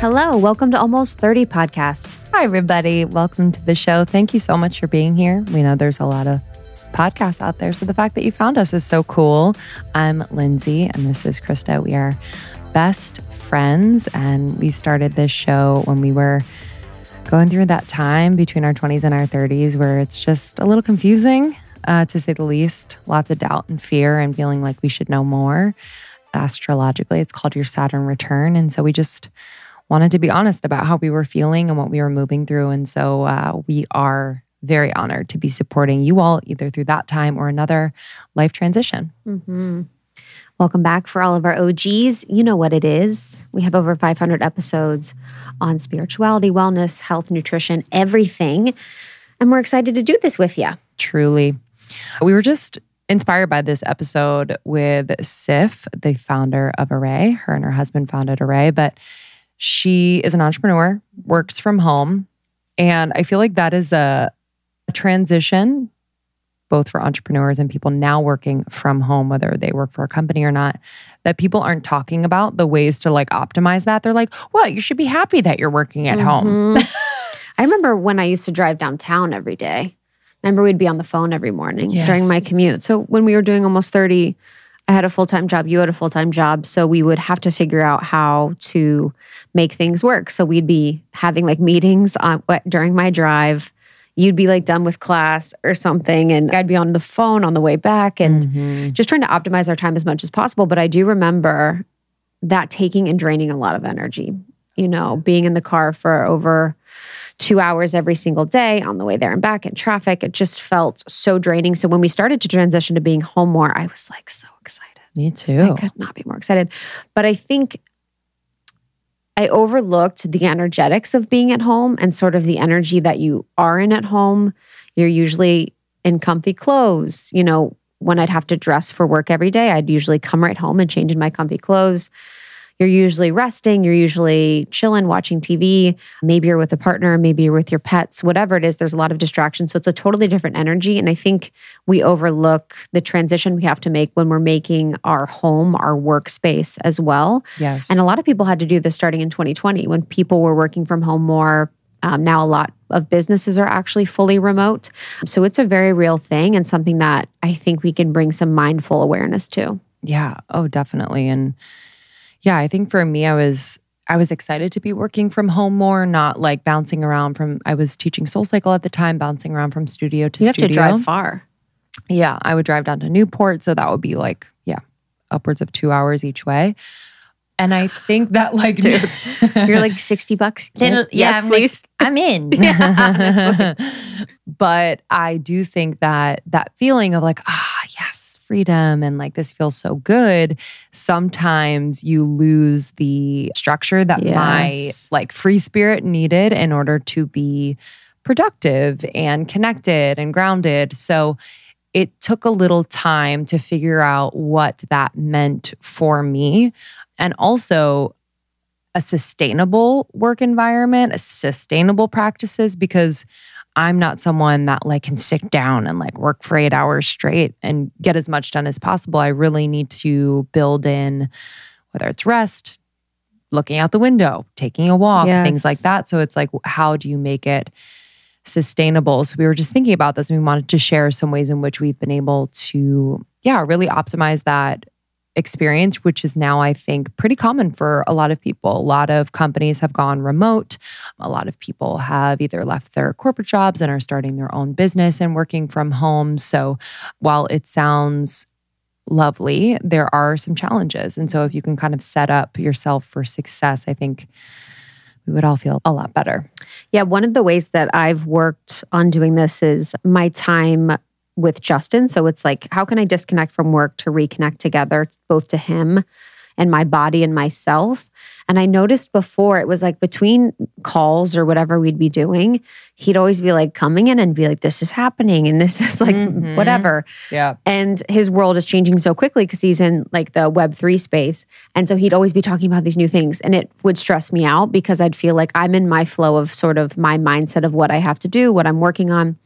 Hello, welcome to Almost 30 podcast. Hi, everybody. Welcome to the show. Thank you so much for being here. We know there's a lot of podcasts out there. So the fact that you found us is so cool. I'm Lindsay and this is Krista. We are best friends and we started this show when we were going through that time between our 20s and our 30s where it's just a little confusing, uh, to say the least. Lots of doubt and fear and feeling like we should know more. Astrologically, it's called your Saturn return. And so we just wanted to be honest about how we were feeling and what we were moving through. And so uh, we are very honored to be supporting you all either through that time or another life transition. Mm-hmm. Welcome back for all of our OGs. You know what it is. We have over 500 episodes on spirituality, wellness, health, nutrition, everything. And we're excited to do this with you. Truly. We were just inspired by this episode with Sif, the founder of Arrae. Her and her husband founded Arrae, but she is an entrepreneur, works from home. And I feel like that is a, a transition both for entrepreneurs and people now working from home, whether they work for a company or not, that people aren't talking about the ways to like optimize that. They're like, well, you should be happy that you're working at Mm-hmm. home. I remember when I used to drive downtown every day. I Remember, we'd be on the phone every morning Yes. during my commute. So when we were doing almost 30, I had a full time job, you had a full time job. So we would have to figure out how to make things work. So we'd be having like meetings on, during my drive. You'd be like done with class or something, and I'd be on the phone on the way back and Mhm. just trying to optimize our time as much as possible. But I do remember that taking and draining a lot of energy. You know, being in the car for over two hours every single day on the way there and back in traffic, it just felt so draining. So when we started to transition to being home more, I was like so excited. Me too. I could not be more excited. But I think I overlooked the energetics of being at home and sort of the energy that you are in at home. You're usually in comfy clothes. You know, when I'd have to dress for work every day, I'd usually come right home and change in my comfy clothes. You're usually resting, you're usually chilling, watching TV. Maybe you're with a partner, maybe you're with your pets, whatever it is, there's a lot of distraction. So it's a totally different energy. And I think we overlook the transition we have to make when we're making our home our workspace as well. Yes. And a lot of people had to do this starting in 2020 when people were working from home more. Um, now, a lot of businesses are actually fully remote. So it's a very real thing and something that I think we can bring some mindful awareness to. Yeah. Oh, definitely. And yeah, I think for me, I was I was excited to be working from home more, not like bouncing around from. I was teaching SoulCycle at the time, bouncing around from studio to studio. You have to drive far. Yeah, I would drive down to Newport, so that would be like yeah, upwards of two hours each way. And I think that like, Dude, You're like 60 bucks. Little- yeah, I'm like, I'm in. Yeah, but I do think that that feeling of like, ah, yes, freedom and like this feels so good. Sometimes you lose the structure that my like free spirit needed in order to be productive and connected and grounded. So it took a little time to figure out what that meant for me. And also, a sustainable work environment, a sustainable practices, because I'm not someone that like can sit down and like work for eight hours straight and get as much done as possible. I really need to build in whether it's rest, looking out the window, taking a walk, things like that. So it's like, how do you make it sustainable? So we were just thinking about this and we wanted to share some ways in which we've been able to, yeah, really optimize that experience, which is now, I think, pretty common for a lot of people. A lot of companies have gone remote. A lot of people have either left their corporate jobs and are starting their own business and working from home. So while it sounds lovely, there are some challenges. And so if you can kind of set up yourself for success, I think we would all feel a lot better. Yeah, one of the ways that I've worked on doing this is my time with Justin. So it's like, how can I disconnect from work to reconnect together, both to him and my body and myself? And I noticed before it was like between calls or whatever we'd be doing, he'd always be like coming in and be like, this is happening and this is like Mhm. whatever. Yeah. And his world is changing so quickly because he's in like the Web3 space. And so he'd always be talking about these new things. And it would stress me out because I'd feel like I'm in my flow of sort of my mindset of what I have to do, what I'm working on.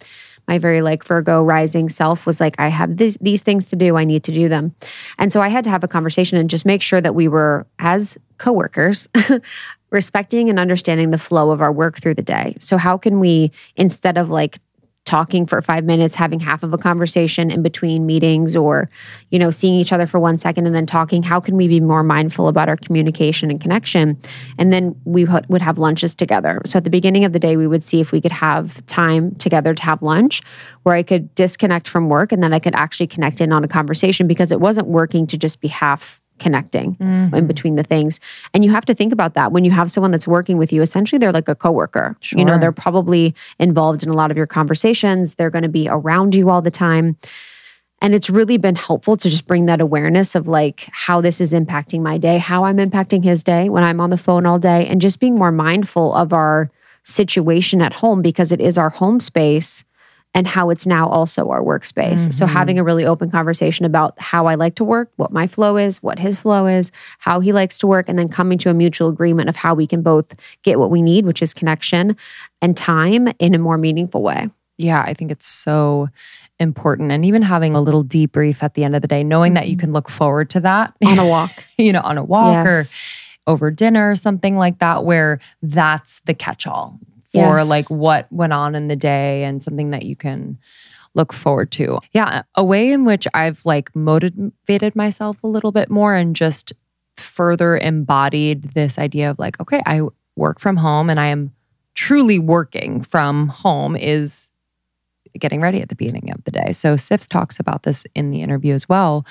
My very like Virgo rising self was like, I have this, these things to do. I need to do them. And so I had to have a conversation and just make sure that we were, as coworkers, respecting and understanding the flow of our work through the day. So, how can we, instead of like talking for five minutes, having half of a conversation in between meetings or, you know, seeing each other for one second and then talking, how can we be more mindful about our communication and connection? And then we would have lunches together. So at the beginning of the day, we would see if we could have time together to have lunch where I could disconnect from work and then I could actually connect in on a conversation because it wasn't working to just be half connecting mm-hmm. in between the things. And you have to think about that when you have someone that's working with you. Essentially, they're like a coworker. Sure. You know, they're probably involved in a lot of your conversations. They're going to be around you all the time. And it's really been helpful to just bring that awareness of like how this is impacting my day, how I'm impacting his day when I'm on the phone all day, and just being more mindful of our situation at home because it is our home space and how it's now also our workspace. Mm-hmm. So having a really open conversation about how I like to work, what my flow is, what his flow is, how he likes to work, and then coming to a mutual agreement of how we can both get what we need, which is connection and time in a more meaningful way. Yeah, I think it's so important. And even having a little debrief at the end of the day, knowing that you mm-hmm. can look forward to that on a walk, you know, on a walk yes. or over dinner or something like that, where that's the catch all yes. like what went on in the day and something that you can look forward to. Yeah, a way in which I've like motivated myself a little bit more and just further embodied this idea of like, okay, I work from home and I am truly working from home is getting ready at the beginning of the day. So Sifs talks about this in the interview as well.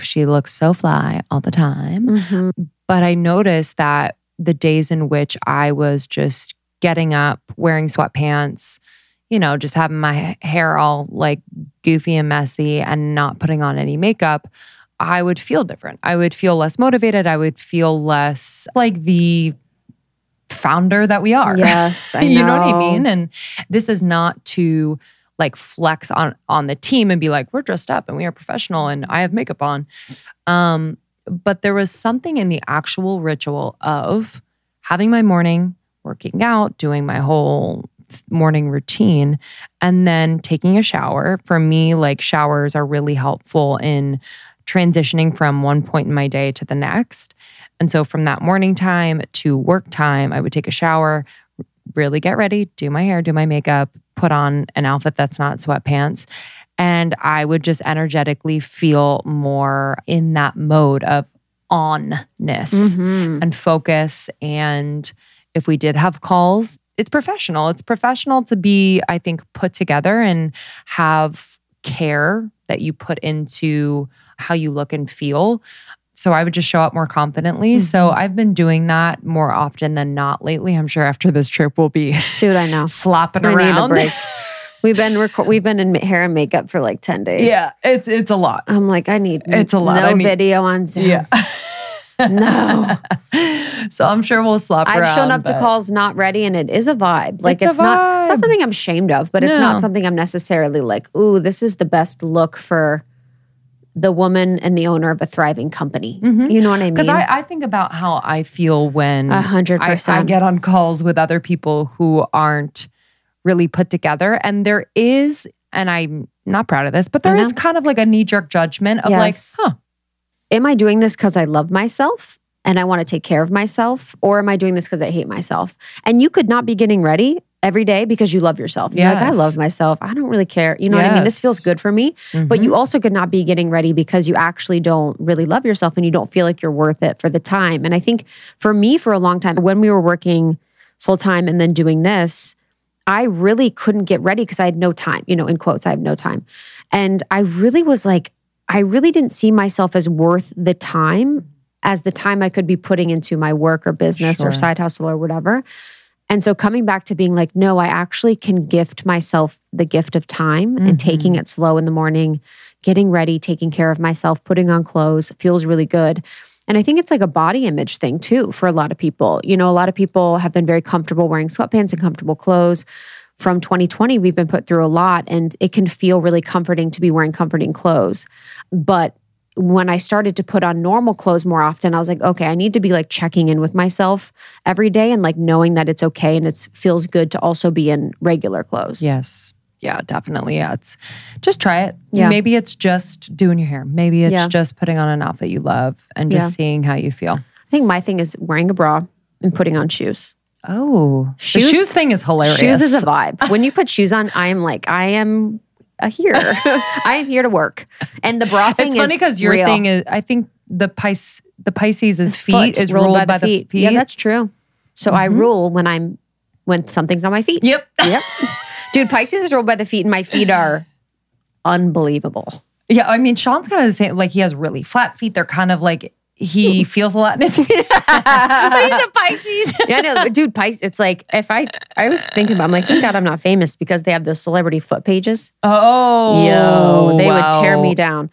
She looks so fly all the time. Mm-hmm. But I noticed that the days in which I was just getting up, wearing sweatpants, you know, just having my hair all like goofy and messy and not putting on any makeup, I would feel different. I would feel less motivated. I would feel less like the founder that we are. Yes, I know. you know what I mean? And this is not to like flex on on the team and be like we're dressed up and we are professional and I have makeup on. Um but there was something in the actual ritual of having my morning, working out, doing my whole morning routine, and then taking a shower. For me, like showers are really helpful in transitioning from one point in my day to the next. And so from that morning time to work time, I would take a shower, really get ready, do my hair, do my makeup, put on an outfit that's not sweatpants. And I would just energetically feel more in that mode of onness mm-hmm. and focus and if we did have calls, it's professional. It's professional to be, I think, put together and have care that you put into how you look and feel. So I would just show up more confidently. Mm-hmm. So I've been doing that more often than not lately. I'm sure after this trip we'll be Dude, I know. slapping I around. Need a break. We've been rec- we've been in hair and makeup for like 10 days. Yeah, it's it's a lot. I'm like I need it's a lot. No need, video on Zoom. Yeah. no. so I'm sure we'll slap I've around, shown up to calls not ready and it is a vibe. Like it's, it's not it's not something I'm ashamed of, but no. it's not something I'm necessarily like, ooh, this is the best look for the woman and the owner of a thriving company. Mm-hmm. You know what I mean? Because I, I, think about how I feel when hundred percent I get on calls with other people who aren't really put together. And there is, and I'm not proud of this, but there is kind of like a knee jerk judgment of yes. like, huh, am I doing this because I love myself and I want to take care of myself? Or am I doing this because I hate myself? And you could not be getting ready every day because you love yourself. Yes. You're like, I love myself. I don't really care. You know yes. what I mean? This feels good for me. Mm-hmm. But you also could not be getting ready because you actually don't really love yourself and you don't feel like you're worth it for the time. And I think for me, for a long time, when we were working full time and then doing this, I really couldn't get ready because I had no time, you know, in quotes, I have no time. And I really was like, I really didn't see myself as worth the time as the time I could be putting into my work or business sure. or side hustle or whatever. And so coming back to being like, no, I actually can gift myself the gift of time mm-hmm. and taking it slow in the morning, getting ready, taking care of myself, putting on clothes feels really good. And I think it's like a body image thing too for a lot of people. You know, a lot of people have been very comfortable wearing sweatpants and comfortable clothes from 2020, we've been put through a lot and it can feel really comforting to be wearing comforting clothes. But when I started to put on normal clothes more often, I was like, okay, I need to be like checking in with myself every day and like knowing that it's okay and it feels good to also be in regular clothes. Yes. Yeah, definitely. Yeah, it's just try it. Yeah. Maybe it's just doing your hair. Maybe it's yeah. just putting on an outfit you love and just yeah. seeing how you feel. I think my thing is wearing a bra and putting on shoes. Oh, Shoes- the shoes thing is hilarious. Shoes is a vibe. When you put shoes on, I am like, I am a here. I am here to work. And the bra thing It's is funny because your real. thing is, I think the Pis the Pisces' feet is ruled by, the feet. Yeah, that's true. So I Mhm. rule when I'm when something's on my feet. yep. Yep. Dude, Pisces is ruled by the feet, and my feet are unbelievable. Yeah, I mean, Sean's kind of the same. Like he has really flat feet. They're kind of like he feels a lot in his feet. He's a Pisces. Yeah, no, dude, Pisces. It's like if I, I was thinking about, I'm like, thank God I'm not famous because they have those celebrity foot pages. Oh, Yo, they would tear me down.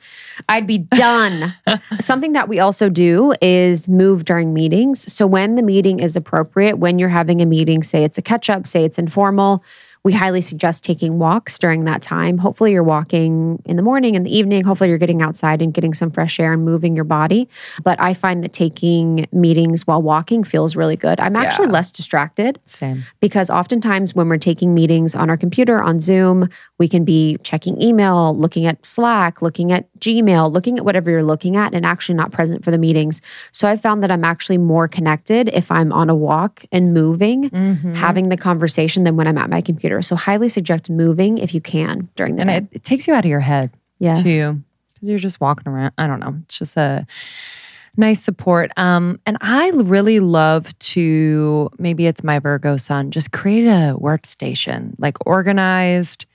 I'd be done. Something that we also do is move during meetings. So when the meeting is appropriate, when you're having a meeting, say it's a catch up, say it's informal, we highly suggest taking walks during that time. Hopefully, you're walking in the morning, and the evening. Hopefully, you're getting outside and getting some fresh air and moving your body. But I find that taking meetings while walking feels really good. I'm actually Yeah. less distracted Same. because oftentimes when we're taking meetings on our computer on Zoom, we can be checking email, looking at Slack, looking at Gmail, looking at whatever you're looking at, and actually not present for the meetings. So I found that I'm actually more connected if I'm on a walk and moving, Mhm. having the conversation than when I'm at my computer. So highly suggest moving if you can during the and day. it, it takes you out of your head yes. too, because you're just walking around. I don't know. It's just a nice support. Um, and I really love to maybe it's my Virgo sun, just create a workstation, like organized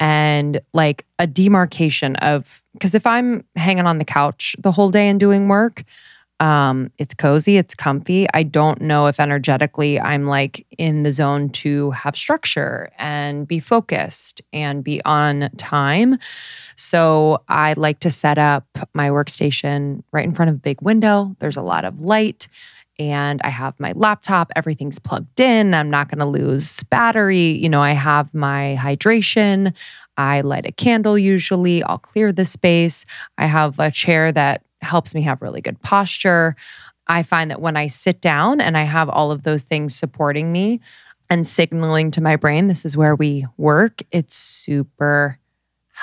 and like a demarcation of because if I'm hanging on the couch the whole day and doing work, um, it's cozy, it's comfy. I don't know if energetically I'm like in the zone to have structure and be focused and be on time. So I like to set up my workstation right in front of a big window. There's a lot of light and I have my laptop, everything's plugged in. I'm not going to lose battery. You know, I have my hydration. I light a candle usually. I'll clear the space. I have a chair that helps me have really good posture. I find that when I sit down and I have all of those things supporting me and signaling to my brain, this is where we work, it's super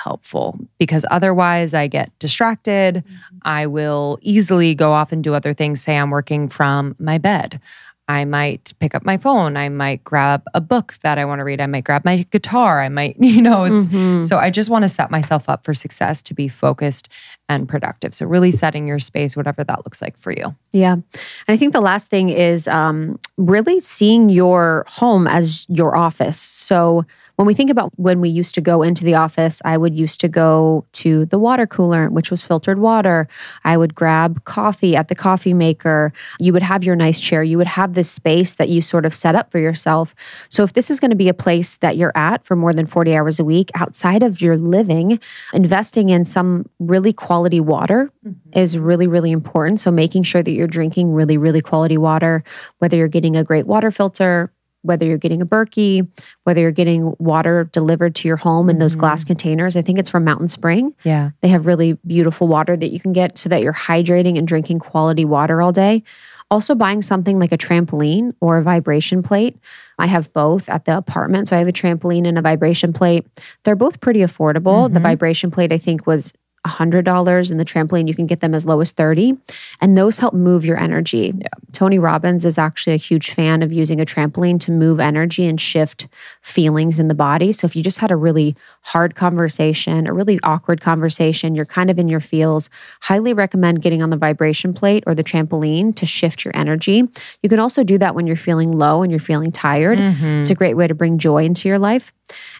helpful because otherwise I get distracted. I will easily go off and do other things. Say I'm working from my bed. I might pick up my phone. I might grab a book that I want to read. I might grab my guitar. I might, you know, it's Mhm. so I just want to set myself up for success to be focused and productive. So really setting your space, whatever that looks like for you. Yeah. And I think the last thing is um, really seeing your home as your office. So when we think about when we used to go into the office, I would used to go to the water cooler, which was filtered water. I would grab coffee at the coffee maker. You would have your nice chair. You would have this space that you sort of set up for yourself. So if this is going to be a place that you're at for more than 40 hours a week outside of your living, investing in some really quality water is really, really important. So making sure that you're drinking really, really quality water, whether you're getting a great water filter, whether you're getting a Berkey, whether you're getting water delivered to your home in those glass containers. I think it's from Mountain Spring. Yeah. They have really beautiful water that you can get so that you're hydrating and drinking quality water all day. Also, buying something like a trampoline or a vibration plate. I have both at the apartment. So I have a trampoline and a vibration plate. They're both pretty affordable. The Mhm. vibration plate, I think, was $100 and the trampoline you can get them as low as 30 and those help move your energy Yeah. tony robbins is actually a huge fan of using a trampoline to move energy and shift feelings in the body so if you just had a really hard conversation a really awkward conversation you're kind of in your feels highly recommend getting on the vibration plate or the trampoline to shift your energy you can also do that when you're feeling low and you're feeling tired Mhm. it's a great way to bring joy into your life.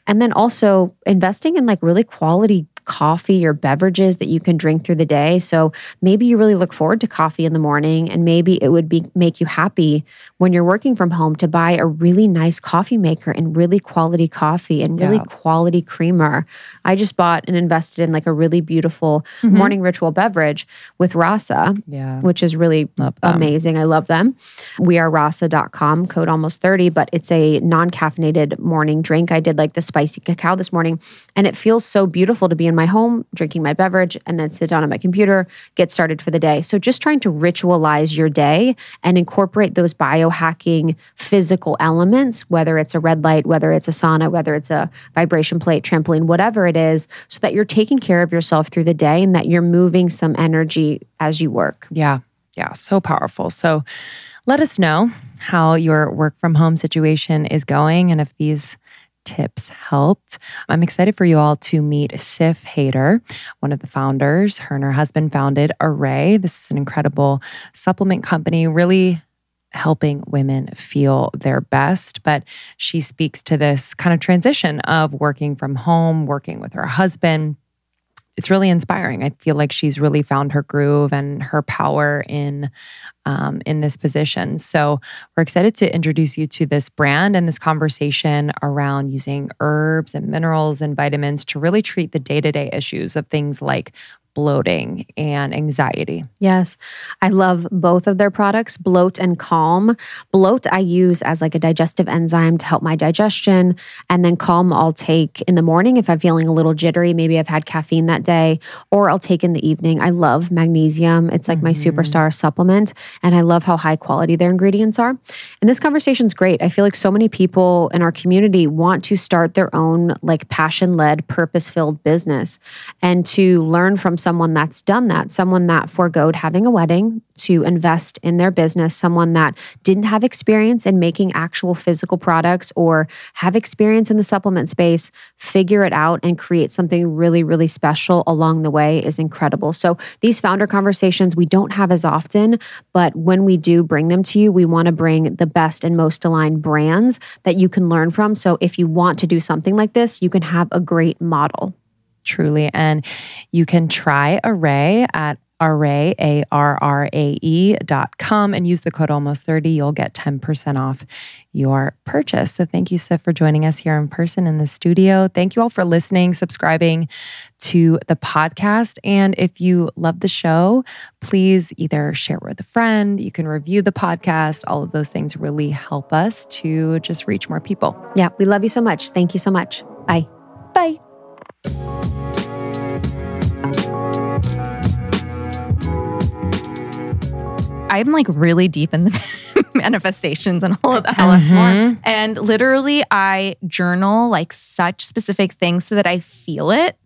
And then also investing in like really quality coffee or beverages that you can drink through the day. So maybe you really look forward to coffee in the morning and maybe it would be make you happy when you're working from home to buy a really nice coffee maker and really quality coffee and really Yeah. quality creamer. I just bought and invested in like a really beautiful Mhm. morning ritual beverage with Rasa Yeah. which is really amazing. I love them. We are rasa.com, code almost 30, but it's a non caffeinated morning drink. I did like the spicy cacao this morning, and it feels so beautiful to be in my home, drinking my beverage, and then sit down at my computer, get started for the day. So just trying to ritualize your day and incorporate those biohacking physical elements, whether it's a red light, whether it's a sauna, whether it's a vibration plate, trampoline, whatever it is, so that you're taking care of yourself through the day and that you're moving some energy as you work. Yeah. Yeah. So powerful. So Let us know how your work from home situation is going and if these tips helped. I'm excited for you all to meet Sif Hader, one of the founders. Her and her husband founded Arrae. This is an incredible supplement company, really helping women feel their best. But she speaks to this kind of transition of working from home, working with her husband it's really inspiring. I feel like she's really found her groove and her power in um, in this position. So we're excited to introduce you to this brand and this conversation around using herbs and minerals and vitamins to really treat the day to day issues of things like bloating and anxiety. Yes. I love both of their products, Bloat and Calm. Bloat I use as like a digestive enzyme to help my digestion. And then Calm I'll take in the morning if I'm feeling a little jittery. Maybe I've had caffeine that day, or I'll take in the evening. I love magnesium. It's like mm-hmm. my superstar supplement. And I love how high quality their ingredients are. And this conversation's great. I feel like so many people in our community want to start their own like passion led, purpose filled business and to learn from someone that's done that, someone that foregoed having a wedding to invest in their business, someone that didn't have experience in making actual physical products or have experience in the supplement space, figure it out and create something really, really special along the way is incredible. So these founder conversations we don't have as often, but when we do bring them to you, we want to bring the best and most aligned brands that you can learn from. So if you want to do something like this, you can have a great model truly. And you can try Arrae at arrae, A R R A E dot com and use the code almost 30. You'll get 10% off your purchase. So thank you, Sif, for joining us here in person in the studio. Thank you all for listening, subscribing to the podcast. And if you love the show, please either share with a friend, you can review the podcast. All of those things really help us to just reach more people. Yeah, we love you so much. Thank you so much. Bye. Bye. I'm like really deep in the manifestations and all of that. Tell us more. Mm-hmm. And literally, I journal like such specific things so that I feel it.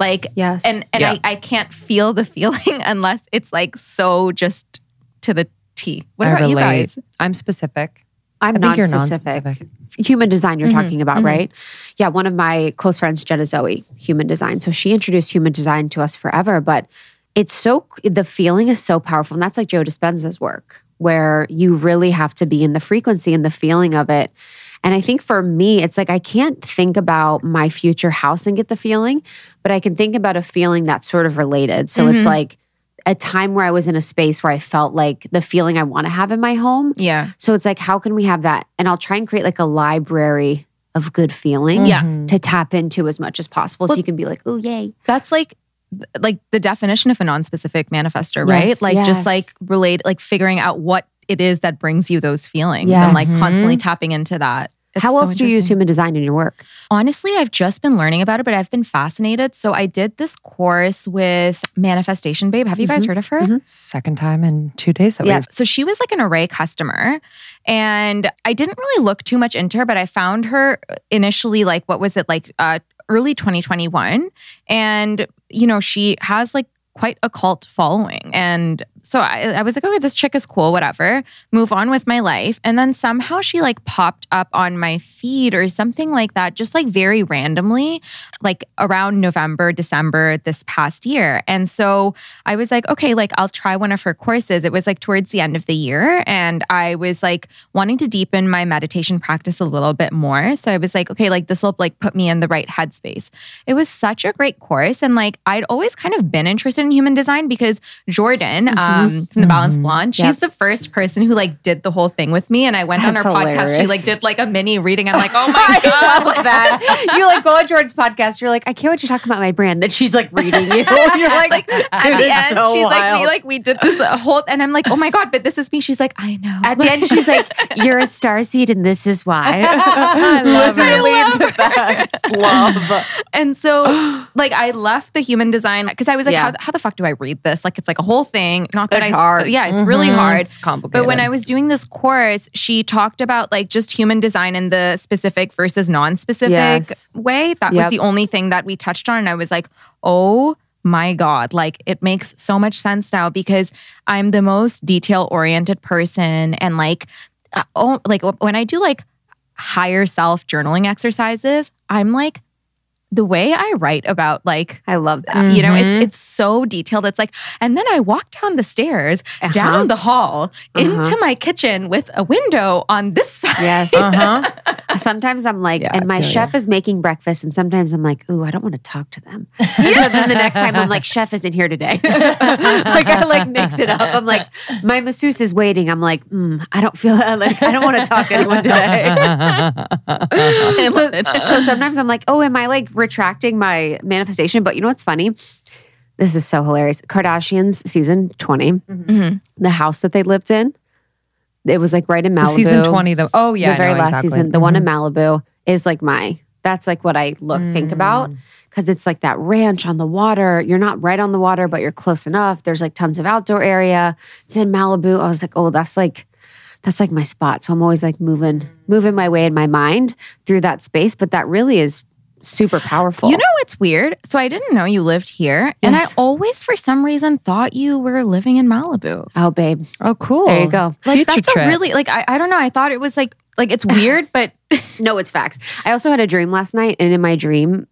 Like, yes. And, and yeah. I, I can't feel the feeling unless it's like so just to the T. What I about relate. you guys? I'm specific. I'm not specific. Human design, you're mm-hmm. talking about, mm-hmm. right? Yeah, one of my close friends, Jenna Zoe, human design. So she introduced human design to us forever, but it's so the feeling is so powerful. And that's like Joe Dispenza's work, where you really have to be in the frequency and the feeling of it. And I think for me, it's like I can't think about my future house and get the feeling, but I can think about a feeling that's sort of related. So mm-hmm. it's like a time where I was in a space where I felt like the feeling I want to have in my home. Yeah. So it's like, how can we have that? And I'll try and create like a library of good feelings yeah. to tap into as much as possible. Well, so you can be like, oh, yay. That's like like the definition of a non-specific manifester, right? Yes, like yes. just like relate like figuring out what it is that brings you those feelings yes. and like constantly mm-hmm. tapping into that. It's How else do you use human design in your work? Honestly, I've just been learning about it, but I've been fascinated. So I did this course with Manifestation Babe. Have you guys mm-hmm. heard of her? Mm-hmm. Second time in two days that yeah. we've. So she was like an Arrae customer. And I didn't really look too much into her, but I found her initially like, what was it, like uh, early 2021. And, you know, she has like quite a cult following. And so I, I was like, okay, this chick is cool, whatever. Move on with my life. And then somehow she like popped up on my feed or something like that, just like very randomly, like around November, December this past year. And so I was like, okay, like I'll try one of her courses. It was like towards the end of the year. And I was like wanting to deepen my meditation practice a little bit more. So I was like, okay, like this will like put me in the right headspace. It was such a great course. And like I'd always kind of been interested in human design because Jordan, mm-hmm um, Mm-hmm. Um, from the Balance mm-hmm. Blonde. She's yep. the first person who like did the whole thing with me, and I went That's on her hilarious. podcast. She like did like a mini reading. I'm like, oh my god, that you like go on Jordan's podcast. You're like, I can't wait to talk about my brand. That she's like reading you. You're like, like at the end, so she's wild. like, we like we did this uh, whole, and I'm like, oh my god, but this is me. She's like, I know. At the end, she's like, you're a star seed, and this is why. I love Literally I love the best. love. And so, like, I left the human design because I was like, yeah. how, how the fuck do I read this? Like, it's like a whole thing. Not that it's I hard. Yeah, it's mm-hmm. really hard. It's complicated. But when I was doing this course, she talked about like just human design in the specific versus non-specific yes. way. That yep. was the only thing that we touched on. And I was like, oh my God, like it makes so much sense now because I'm the most detail oriented person. And like, uh, oh, like when I do like higher self journaling exercises, I'm like, the way I write about like I love that. you know it's it's so detailed it's like and then I walk down the stairs Uh-huh. down the hall Uh-huh. into my kitchen with a window on this side Yes. Uh-huh. Sometimes I'm like, Yeah, and my feel chef is making breakfast, and sometimes I'm like, ooh, I don't want to talk to them. yeah. so then the next time I'm like, chef isn't here today. like I like mix it up. I'm like, my masseuse is waiting. I'm like, mm, I don't feel like I don't want to talk to anyone today. So, so sometimes I'm like, oh, am I like retracting my manifestation? But you know what's funny? This is so hilarious. Kardashians season 20, Mhm. the house that they lived in, it was like right in Malibu. Season 20, though. Oh, yeah. the very no, last exactly. season, the one in Mhm. Malibu is like my, that's like what I look, think about. Mm. Cause it's like that ranch on the water. You're not right on the water, but you're close enough. There's like tons of outdoor area. It's in Malibu. I was like, oh, that's like, that's like my spot. So I'm always like moving, moving my way in my mind through that space. But that really is super powerful. You know what's weird? So I didn't know you lived here, and I always, for some reason, thought you were living in Malibu. oh, babe, Oh, cool. there you go. Like Future that's trip. a really like I, I don't know. I thought it was like like it's weird, but No, it's facts. I also had a dream last night, and in my dream,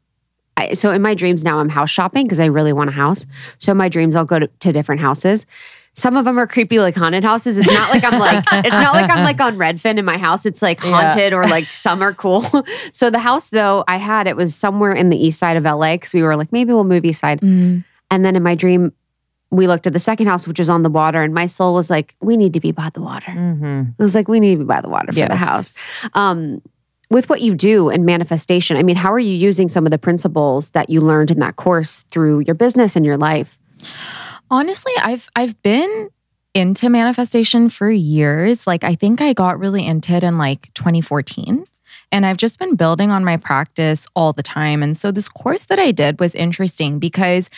I, so in my dreams now, I'm house shopping because I really want a house. So in my dreams, I'll go to, to different houses. Some of them are creepy, like haunted houses. It's not like I'm like it's not like I'm like on Redfin in my house. It's like Yeah. haunted or like some are cool. so the house though I had, it was somewhere in the east side of LA because we were like maybe we'll move east side. And then in my dream, we looked at the second house, which was on the water, and my soul was like, we need to be by the water. Mhm. It was like, we need to be by the water for the house. Um, with what you do in manifestation, I mean, how are you using some of the principles that you learned in that course through your business and your life? Honestly, I've I've been into manifestation for years. Like I think I got really into it in like 2014. And I've just been building on my practice all the time. And so this course that I did was interesting because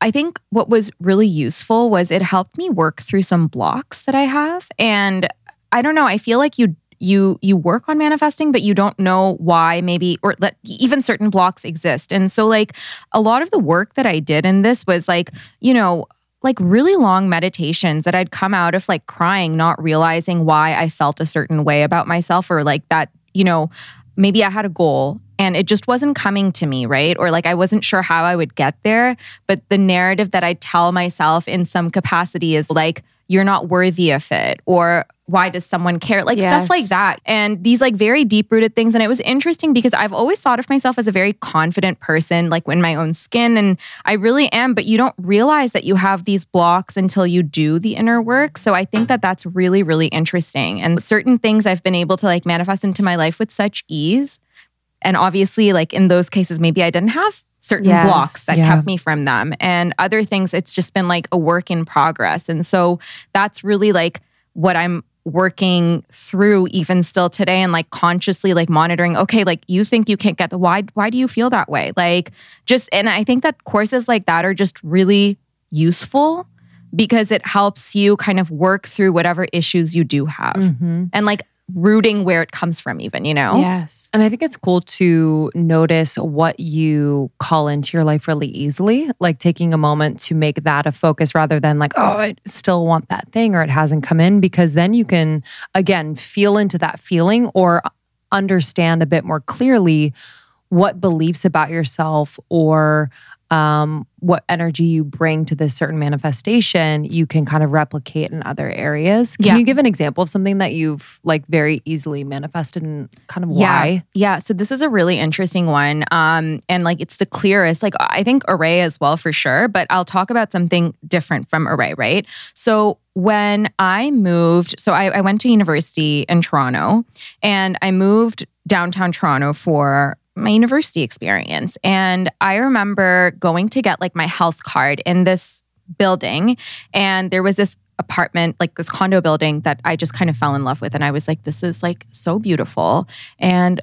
I think what was really useful was it helped me work through some blocks that I have. And I don't know, I feel like you you you work on manifesting but you don't know why maybe or that even certain blocks exist. And so like a lot of the work that I did in this was like, you know, like really long meditations that I'd come out of like crying, not realizing why I felt a certain way about myself or like that, you know, maybe I had a goal and it just wasn't coming to me, right? Or like I wasn't sure how I would get there. But the narrative that I tell myself in some capacity is like, you're not worthy of it or why does someone care? Like stuff like that. And these like very deep rooted things. And it was interesting because i've always thought of myself as a very confident person like in my own skin. And i really am but you don't realize that you have these blocks until you do the inner work. So i think that that's really really interesting. And certain things i've been able to like manifest into my life with such ease. And obviously like in those cases maybe i didn't have certain Yes. blocks that Yeah. kept me from them and other things it's just been like a work in progress and so that's really like what i'm working through even still today and like consciously like monitoring okay like you think you can't get the why why do you feel that way like just and i think that courses like that are just really useful because it helps you kind of work through whatever issues you do have Mhm. and like rooting where it comes from even you know Yes. And I think it's cool to notice what you call into your life really easily, like taking a moment to make that a focus rather than like, oh, I still want that thing or it hasn't come in, because then you can, again, feel into that feeling or understand a bit more clearly what beliefs about yourself or um, what energy you bring to this certain manifestation you can kind of replicate in other areas. Can Yeah. you give an example of something that you've like very easily manifested and kind of why? Yeah. So this is a really interesting one. Um, and like it's the clearest. Like I think Arrae as well for sure, but I'll talk about something different from Arrae, right? So when I moved, so I, I went to university in Toronto and I moved downtown Toronto for my university experience. And I remember going to get like my health card in this building, and there was this apartment, like this condo building that I just kind of fell in love with. And I was like, this is like so beautiful. And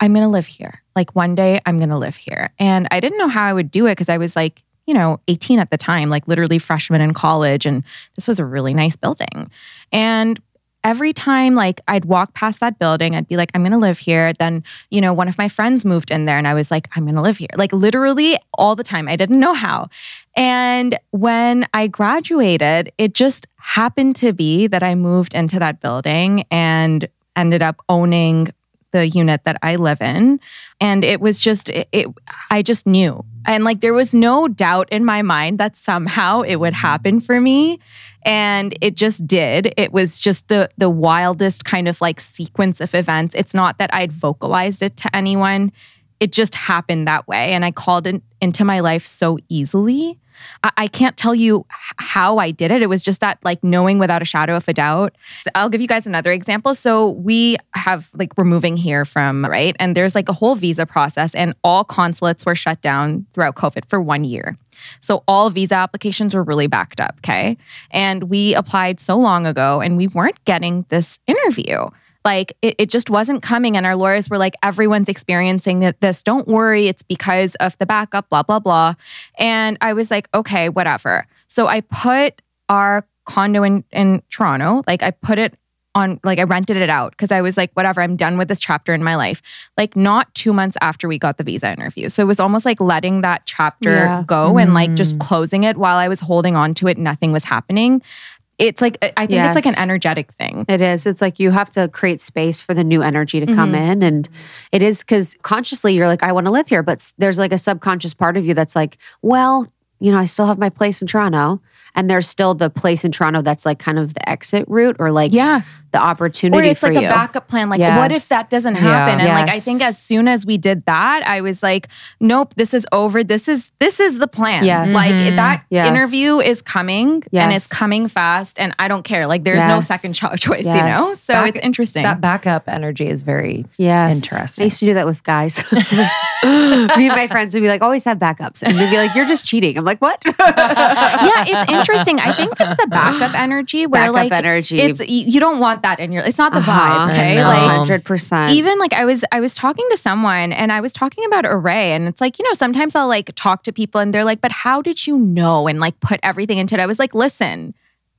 I'm going to live here. Like one day I'm going to live here. And I didn't know how I would do it because I was like, you know, 18 at the time, like literally freshman in college. And this was a really nice building. And every time like I'd walk past that building, I'd be like, I'm gonna live here. Then, you know, one of my friends moved in there and I was like, I'm gonna live here. Like literally all the time. I didn't know how. And when I graduated, it just happened to be that I moved into that building and ended up owning the unit that I live in. And it was just, it, it, I just knew. And like there was no doubt in my mind that somehow it would happen for me. And it just did. It was just the the wildest kind of like sequence of events. It's not that I'd vocalized it to anyone. It just happened that way. And I called it into my life so easily. I, I can't tell you how I did it. It was just that like knowing without a shadow of a doubt. I'll give you guys another example. So we have like we're moving here from right, and there's like a whole visa process, and all consulates were shut down throughout COVID for one year. So all visa applications were really backed up. Okay. And we applied so long ago and we weren't getting this interview like it, it just wasn't coming. And our lawyers were like everyone's experiencing this. Don't worry. It's because of the backup blah blah blah. And i was like okay whatever. So i put our condo in, in toronto. Like i put it on like i rented it out because i was like whatever. I'm done with this chapter in my life. Like not two months after we got the visa interview. So it was almost like letting that chapter Yeah. go and like just Mm. closing it while i was holding on to it. Nothing was happening it's like i think it's like an energetic thing It is. It's like you have to create space for the new energy to come Mhm. in. And it is because consciously you're like, I want to live here. But there's like a subconscious part of you that's like, well, you know, I still have my place in Toronto. And there's still the place in Toronto that's like kind of the exit route or like yeah the opportunity or it's for like you. a backup plan like what if that doesn't Yeah. happen and like i think as soon as we did that i was like nope this is over this is this is the plan Yes. like Mhm. that Yes. interview is coming and Yes. it's coming fast and i don't care like there's no second cho- choice you know so Back- it's interesting That backup energy is very Yes. Interesting. I used to do that with guys. Me and my friends would be like, always have backups. And they'd be like, you're just cheating. I'm like, what? yeah it's interesting i think it's the backup energy where Backup like energy. it's you you don't want that in your it's not the Uh-huh. vibe okay I know. like 100%. even like I was I was talking to someone and I was talking about Arrae and it's like you know sometimes I'll like talk to people and they're like but how did you know and like put everything into it I was like listen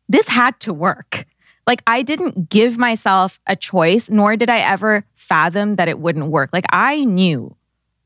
this had to work like I didn't give myself a choice nor did I ever fathom that it wouldn't work like I knew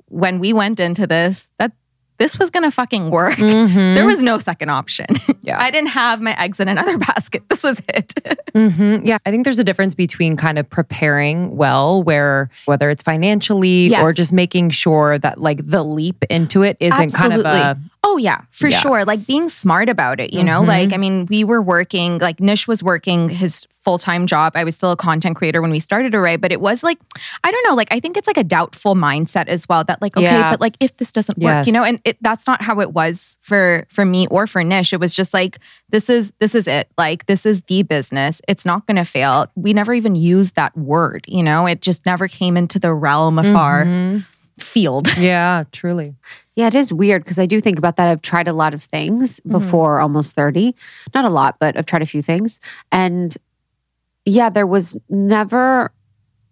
when we went into this that this was gonna fucking work Mhm. there was no second option Yeah. I didn't have my eggs in another basket this was it hmm Yeah, I think there's a difference between kind of preparing well, where whether it's financially Yes. or just making sure that like the leap into it isn't kind of a Absolutely. Oh yeah, for Yeah. sure. Like being smart about it, you know? Mhm. Like I mean, we were working, like Nish was working his full-time job. I was still a content creator when we started Arrae, but it was like I don't know, like I think it's like a doubtful mindset as well that like okay, Yeah. but like if this doesn't work, you know, and it, that's not how it was for for me or for Nish. It was just like this is this is it. Like this is the business. It's not going to fail. We never even used that word, you know? It just never came into the realm of our Mhm. Field. Yeah, truly. Yeah, it is weird because I do think about that. I've tried a lot of things Mm-hmm. before almost 30. Not a lot, but I've tried a few things. And yeah, there was never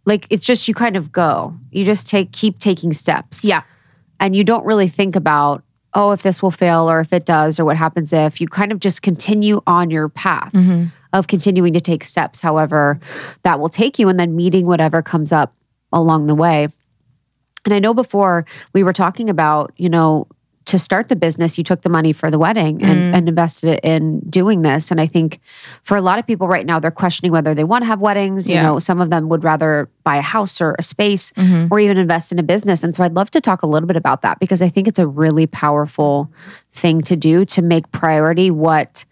like it's just you kind of go. You just take keep taking steps. Yeah. And you don't really think about, oh, if this will fail or if it does or what happens if. You kind of just continue on your path Mm-hmm. of continuing to take steps, however that will take you, and then meeting whatever comes up along the way. And I know before we were talking about, you know, to start the business, you took the money for the wedding and, Mm. and invested it in doing this. And I think for a lot of people right now, they're questioning whether they want to have weddings. You Yeah. know, some of them would rather buy a house or a space Mhm. or even invest in a business. And so I'd love to talk a little bit about that because I think it's a really powerful thing to do to make priority what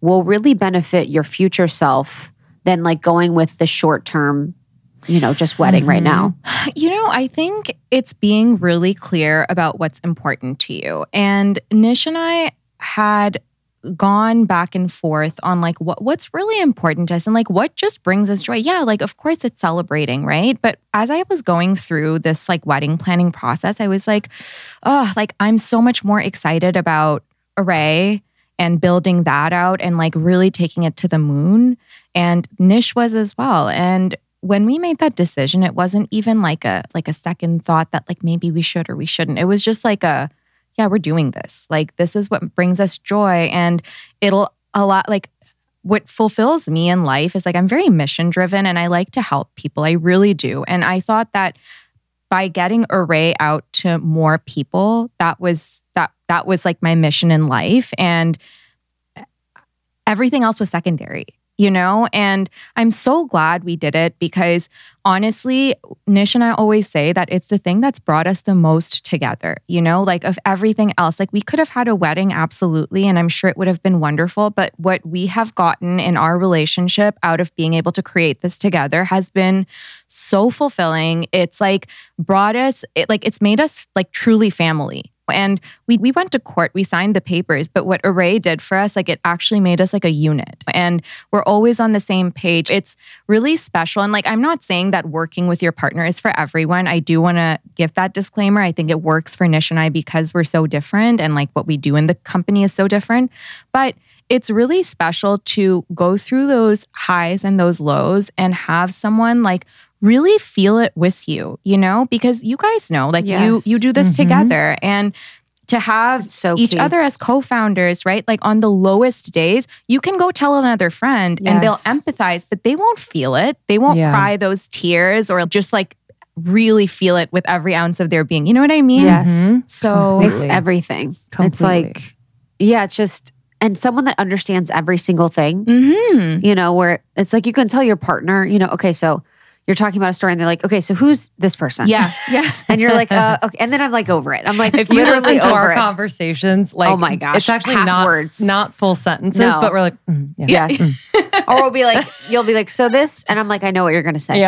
will really benefit your future self than like going with the short term, you know, just wedding right now. Mm-hmm. You know, I think it's being really clear about what's important to you. And Nish and I had gone back and forth on like what what's really important to us and like what just brings us joy. Yeah, like of course it's celebrating, right? But as I was going through this like wedding planning process, I was like, oh, like I'm so much more excited about Arrae and building that out and like really taking it to the moon. And Nish was as well. And when we made that decision, it wasn't even like a like a second thought that like maybe we should or we shouldn't. It was just like a yeah, we're doing this. Like this is what brings us joy and it'll a lot like what fulfills me in life is like I'm very mission driven and I like to help people. I really do. And I thought that by getting Arrae out to more people, that was that that was like my mission in life. And eh, everything else was secondary you know? And I'm so glad we did it because honestly, Nish and I always say that it's the thing that's brought us the most together, you know? Like of everything else, like we could have had a wedding, absolutely. And I'm sure it would have been wonderful. But what we have gotten in our relationship out of being able to create this together has been so fulfilling. It's like brought us, it, like it's made us like truly family and we we went to court, we signed the papers, but what Arrae did for us, like it actually made us like a unit. And we're always on the same page. It's really special. And like I'm not saying that working with your partner is for everyone. I do want to give that disclaimer. I think it works for Nish and I because we're so different and like what we do in the company is so different. But it's really special to go through those highs and those lows and have someone like really feel it with you, you know, because you guys know, like yes. you you do this mm-hmm. together and to have so each key. other as co-founders, right? Like on the lowest days, you can go tell another friend yes. and they'll empathize, but they won't feel it. They won't yeah. cry those tears or just like really feel it with every ounce of their being. You know what I mean? Yes. Mm-hmm. So Completely. it's everything. Completely. It's like, yeah, it's just and someone that understands every single thing. Mm-hmm. You know, where it's like you can tell your partner, you know, okay, so you're talking about a story and they're like, okay, so who's this person? Yeah. Yeah. and you're like, uh, okay. And then I'm like over it. I'm like, if you listen to our it. conversations, like, oh my gosh, it's actually not words, not full sentences, no. but we're like, mm, yeah. yes. Mm. or we'll be like, you'll be like, so this, and I'm like, I know what you're going to say.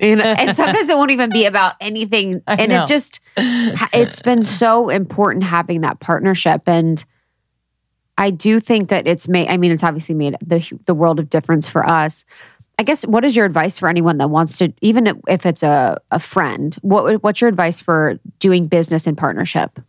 You know? and sometimes it won't even be about anything. And it just, it's been so important having that partnership. And I do think that it's made, I mean, it's obviously made the, the world of difference for us I guess what is your advice for anyone that wants to, even if it's a, a friend, what what's your advice for doing business in partnership?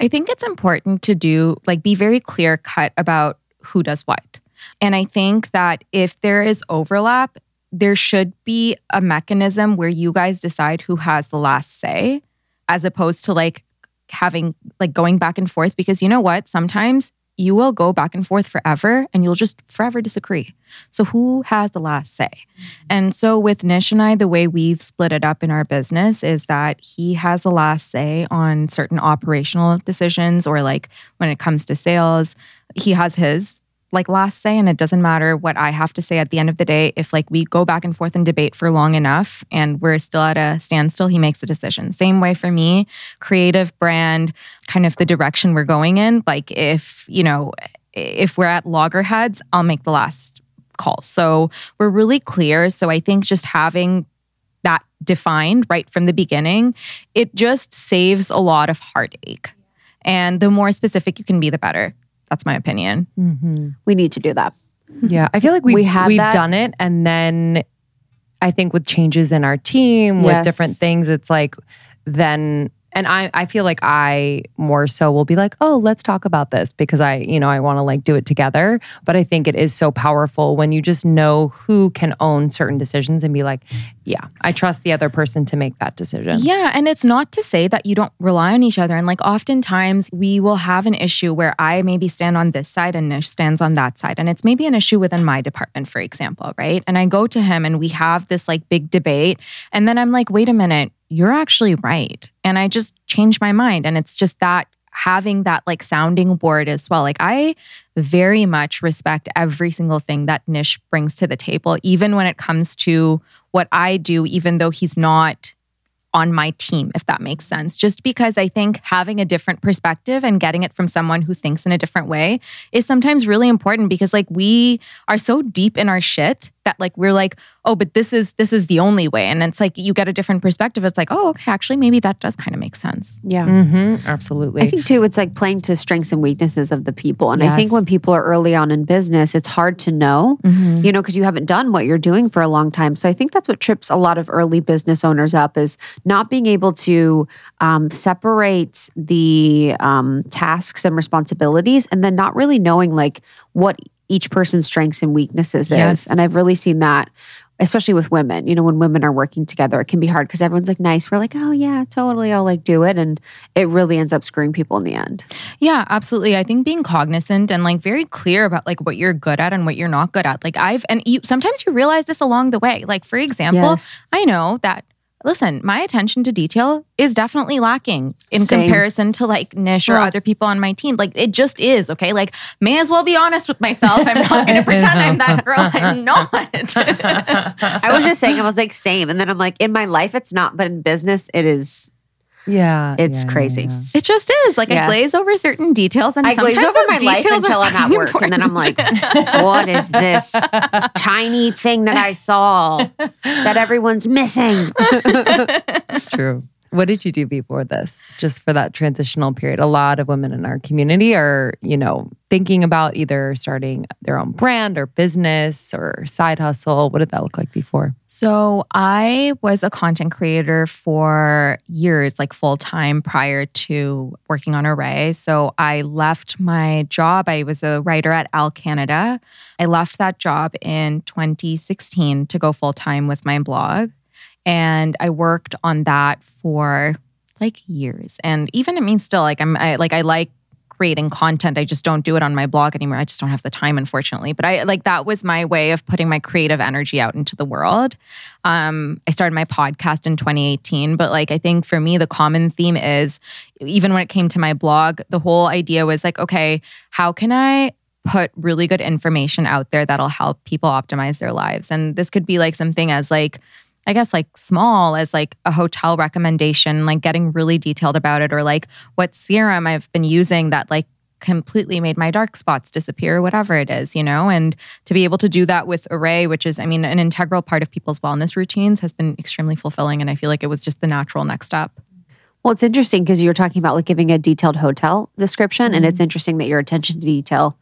I think it's important to do like be very clear cut about who does what. And I think that if there is overlap, there should be a mechanism where you guys decide who has the last say as opposed to like having like going back and forth because you know what sometimes you will go back and forth forever and you'll just forever disagree. So, who has the last say? Mm-hmm. And so, with Nish and I, the way we've split it up in our business is that he has the last say on certain operational decisions or like when it comes to sales, he has his like last say and it doesn't matter what I have to say at the end of the day if like we go back and forth and debate for long enough and we're still at a standstill he makes the decision. Same way for me creative brand kind of the direction we're going in like if you know if we're at loggerheads I'll make the last call. So we're really clear. So I think just having that defined right from the beginning it just saves a lot of heartache. And the more specific you can be the better that's my opinion. Mm-hmm. We need to do that. Yeah, I feel like we, we have we've that. done it, and then I think with changes in our team, yes. with different things, it's like then and I, I feel like I more so will be like, oh, let's talk about this because I, you know, I want to like do it together. But I think it is so powerful when you just know who can own certain decisions and be like, yeah, I trust the other person to make that decision. Yeah. And it's not to say that you don't rely on each other. And like oftentimes we will have an issue where I maybe stand on this side and Nish stands on that side. And it's maybe an issue within my department, for example, right? And I go to him and we have this like big debate. And then I'm like, wait a minute you're actually right. And I just change my mind. And it's just that having that like sounding board as well. Like I very much respect every single thing that Nish brings to the table, even when it comes to what I do, even though he's not on my team, if that makes sense. Just because I think having a different perspective and getting it from someone who thinks in a different way is sometimes really important because like we are so deep in our shit that like we're like, oh, but this is this is the only way. And it's like you get a different perspective. It's like, oh, okay, actually maybe that does kind of make sense. Yeah. Mm-hmm. Absolutely. I think too, it's like playing to strengths and weaknesses of the people. And yes. I think when people are early on in business, it's hard to know, mm-hmm. you know, because you haven't done what you're doing for a long time. So I think that's what trips a lot of early business owners up is not being able to um, separate the um, tasks and responsibilities and then not really knowing like what each person's strengths and weaknesses yes. is. And I've really seen that especially with women. You know, when women are working together, it can be hard because everyone's like nice. We're like, oh yeah, totally, I'll like do it, and it really ends up screwing people in the end. Yeah, absolutely. I think being cognizant and like very clear about like what you're good at and what you're not good at. Like I've and you sometimes you realize this along the way. Like for example, Yes. I know that listen, my attention to detail is definitely lacking in Same. comparison to like Nish or Ugh. other people on my team. Like it just is, okay? Like may as well be honest with myself. I'm not going to pretend I'm that girl. I'm not. I was just saying, I was like, same, and then I'm like, in my life, it's not, but in business, it is. Yeah. It's yeah, yeah, crazy. yeah. It just is. Like I Yes. glaze over certain details and I glaze sometimes over my life until I'm at fucking work, and then I'm like, what is this tiny thing that I saw that everyone's missing? It's true. What did you do before this? Just for that transitional period. A lot of women in our community are, you know, thinking about either starting their own brand or business or side hustle. What did that look like before? So I was a content creator for years, like full time prior to working on Arrae. So I left my job. I was a writer at Elle Canada. I left that job in 2016 to go full time with my blog. And I worked on that for like years. And even I mean still like I'm I like I like creating content. I just don't do it on my blog anymore. I just don't have the time, unfortunately. But I like that was my way of putting my creative energy out into the world. Um, I started my podcast in 2018, but like I think for me, the common theme is even when it came to my blog, the whole idea was like, okay, how can I put really good information out there that'll help people optimize their lives? And this could be like something as like I guess like small as like a hotel recommendation, like getting really detailed about it, or like what serum I've been using that like completely made my dark spots disappear, whatever it is, you know? And to be able to do that with Arrae, which is, I mean, an integral part of people's wellness routines, has been extremely fulfilling. And I feel like it was just the natural next step. Well, it's interesting because you were talking about like giving a detailed hotel description, and it's mm-hmm. interesting that your attention to detail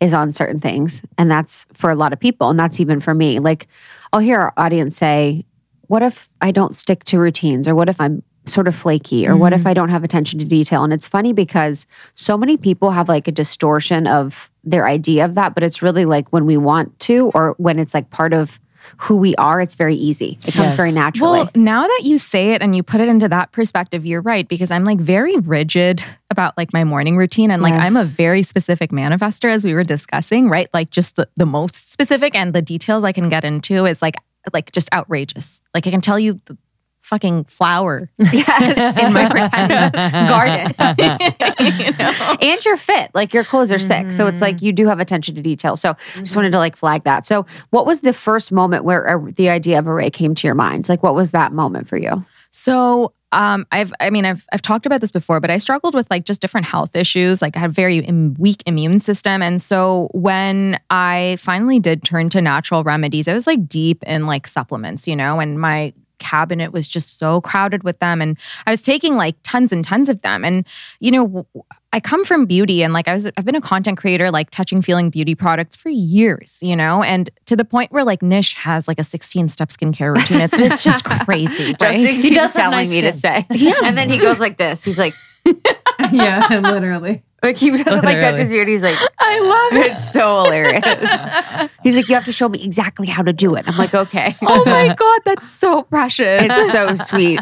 is on certain things, and that's for a lot of people, and that's even for me. Like, I'll hear our audience say, "What if I don't stick to routines, or what if I'm sort of flaky, or what if mm-hmm. I don't have attention to detail?" And it's funny because so many people have like a distortion of their idea of that, but it's really like when we want to, or when it's like part of who we are, it's very easy. It comes Yes. very naturally. Well, now that you say it and you put it into that perspective, you're right because I'm like very rigid about like my morning routine and like I'm a very specific manifester as we were discussing, right? Like just the, the most specific and the details I can get into is like like just outrageous. Like I can tell you the fucking flower yes. in my pretend garden. you know? and you're fit. Like your clothes are sick. So it's like mm-hmm. you do have attention to detail. So I just mm-hmm. wanted to like flag that. So what was the first moment where the idea of Arrae came to your mind? Like what was that moment for you? So um, I've, I mean, I've, I've talked about this before, but I struggled with like just different health issues. Like I had a very im- weak immune system. And so when I finally did turn to natural remedies, I was like deep in like supplements, you know, and my cabinet was just so crowded with them. And I was taking like tons and tons of them. And, you know, i come from beauty and like I was, I've been a content creator, like touching, feeling beauty products for years, you know, and to the point where like Nish has like a 16 step skincare routine. It's, it's just crazy. Right? Justin keeps does have telling nice me to skin. say. And then he goes like this. He's like, yeah, literally. Like he doesn't like touch his beard. He's like, I love it. it's so hilarious. He's like, you have to show me exactly how to do it. I'm like, okay. Oh my God, that's so precious. It's so sweet.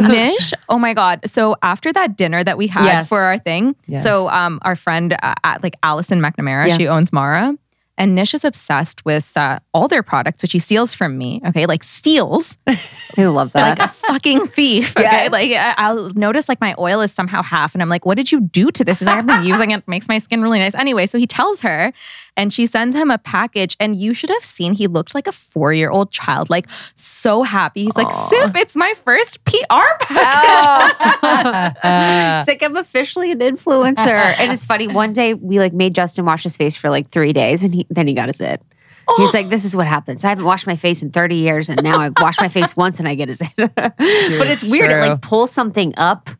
Nish, oh my God. So after that dinner that we had Yes. for our thing, Yes. so um, our friend, uh, at, like Allison McNamara, Yeah. she owns Mara. And Nish is obsessed with uh, all their products, which he steals from me. Okay, like steals I love that. like a fucking thief. Okay, Yes. like I'll notice like my oil is somehow half, and I'm like, "What did you do to this?" Like, "I've been using it; makes my skin really nice." Anyway, so he tells her, and she sends him a package, and you should have seen he looked like a four year old child, like so happy. He's like, "Sif, it's my first PR oh. package." It's like I'm officially an influencer. And it's funny, one day we like made Justin wash his face for like three days and he then he got his it. He's like, this is what happens. I haven't washed my face in 30 years and now I've washed my face once and I get his it. but it's weird. It like pulls something up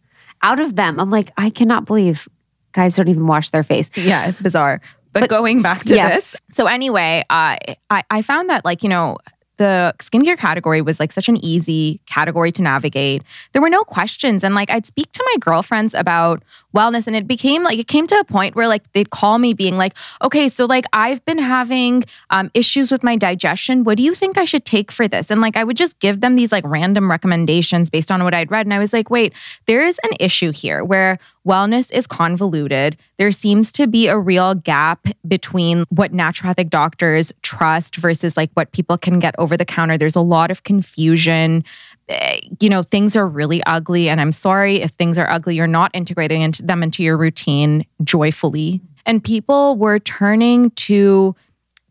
out of them. I'm like, I cannot believe guys don't even wash their face. yeah, it's bizarre. But, But- going back to yes. this, so anyway, uh, I I found that like you know. the skincare category was like such an easy category to navigate. There were no questions. And like I'd speak to my girlfriends about wellness and it became like it came to a point where like they'd call me being like, okay, so like I've been having um, issues with my digestion. What do you think I should take for this? And like I would just give them these like random recommendations based on what I'd read. And I was like, wait, there is an issue here where wellness is convoluted. There seems to be a real gap between what naturopathic doctors trust versus like what people can get over the counter. There's a lot of confusion. Eh, you know, things are really ugly. And I'm sorry if things are ugly, you're not integrating into them into your routine joyfully. And people were turning to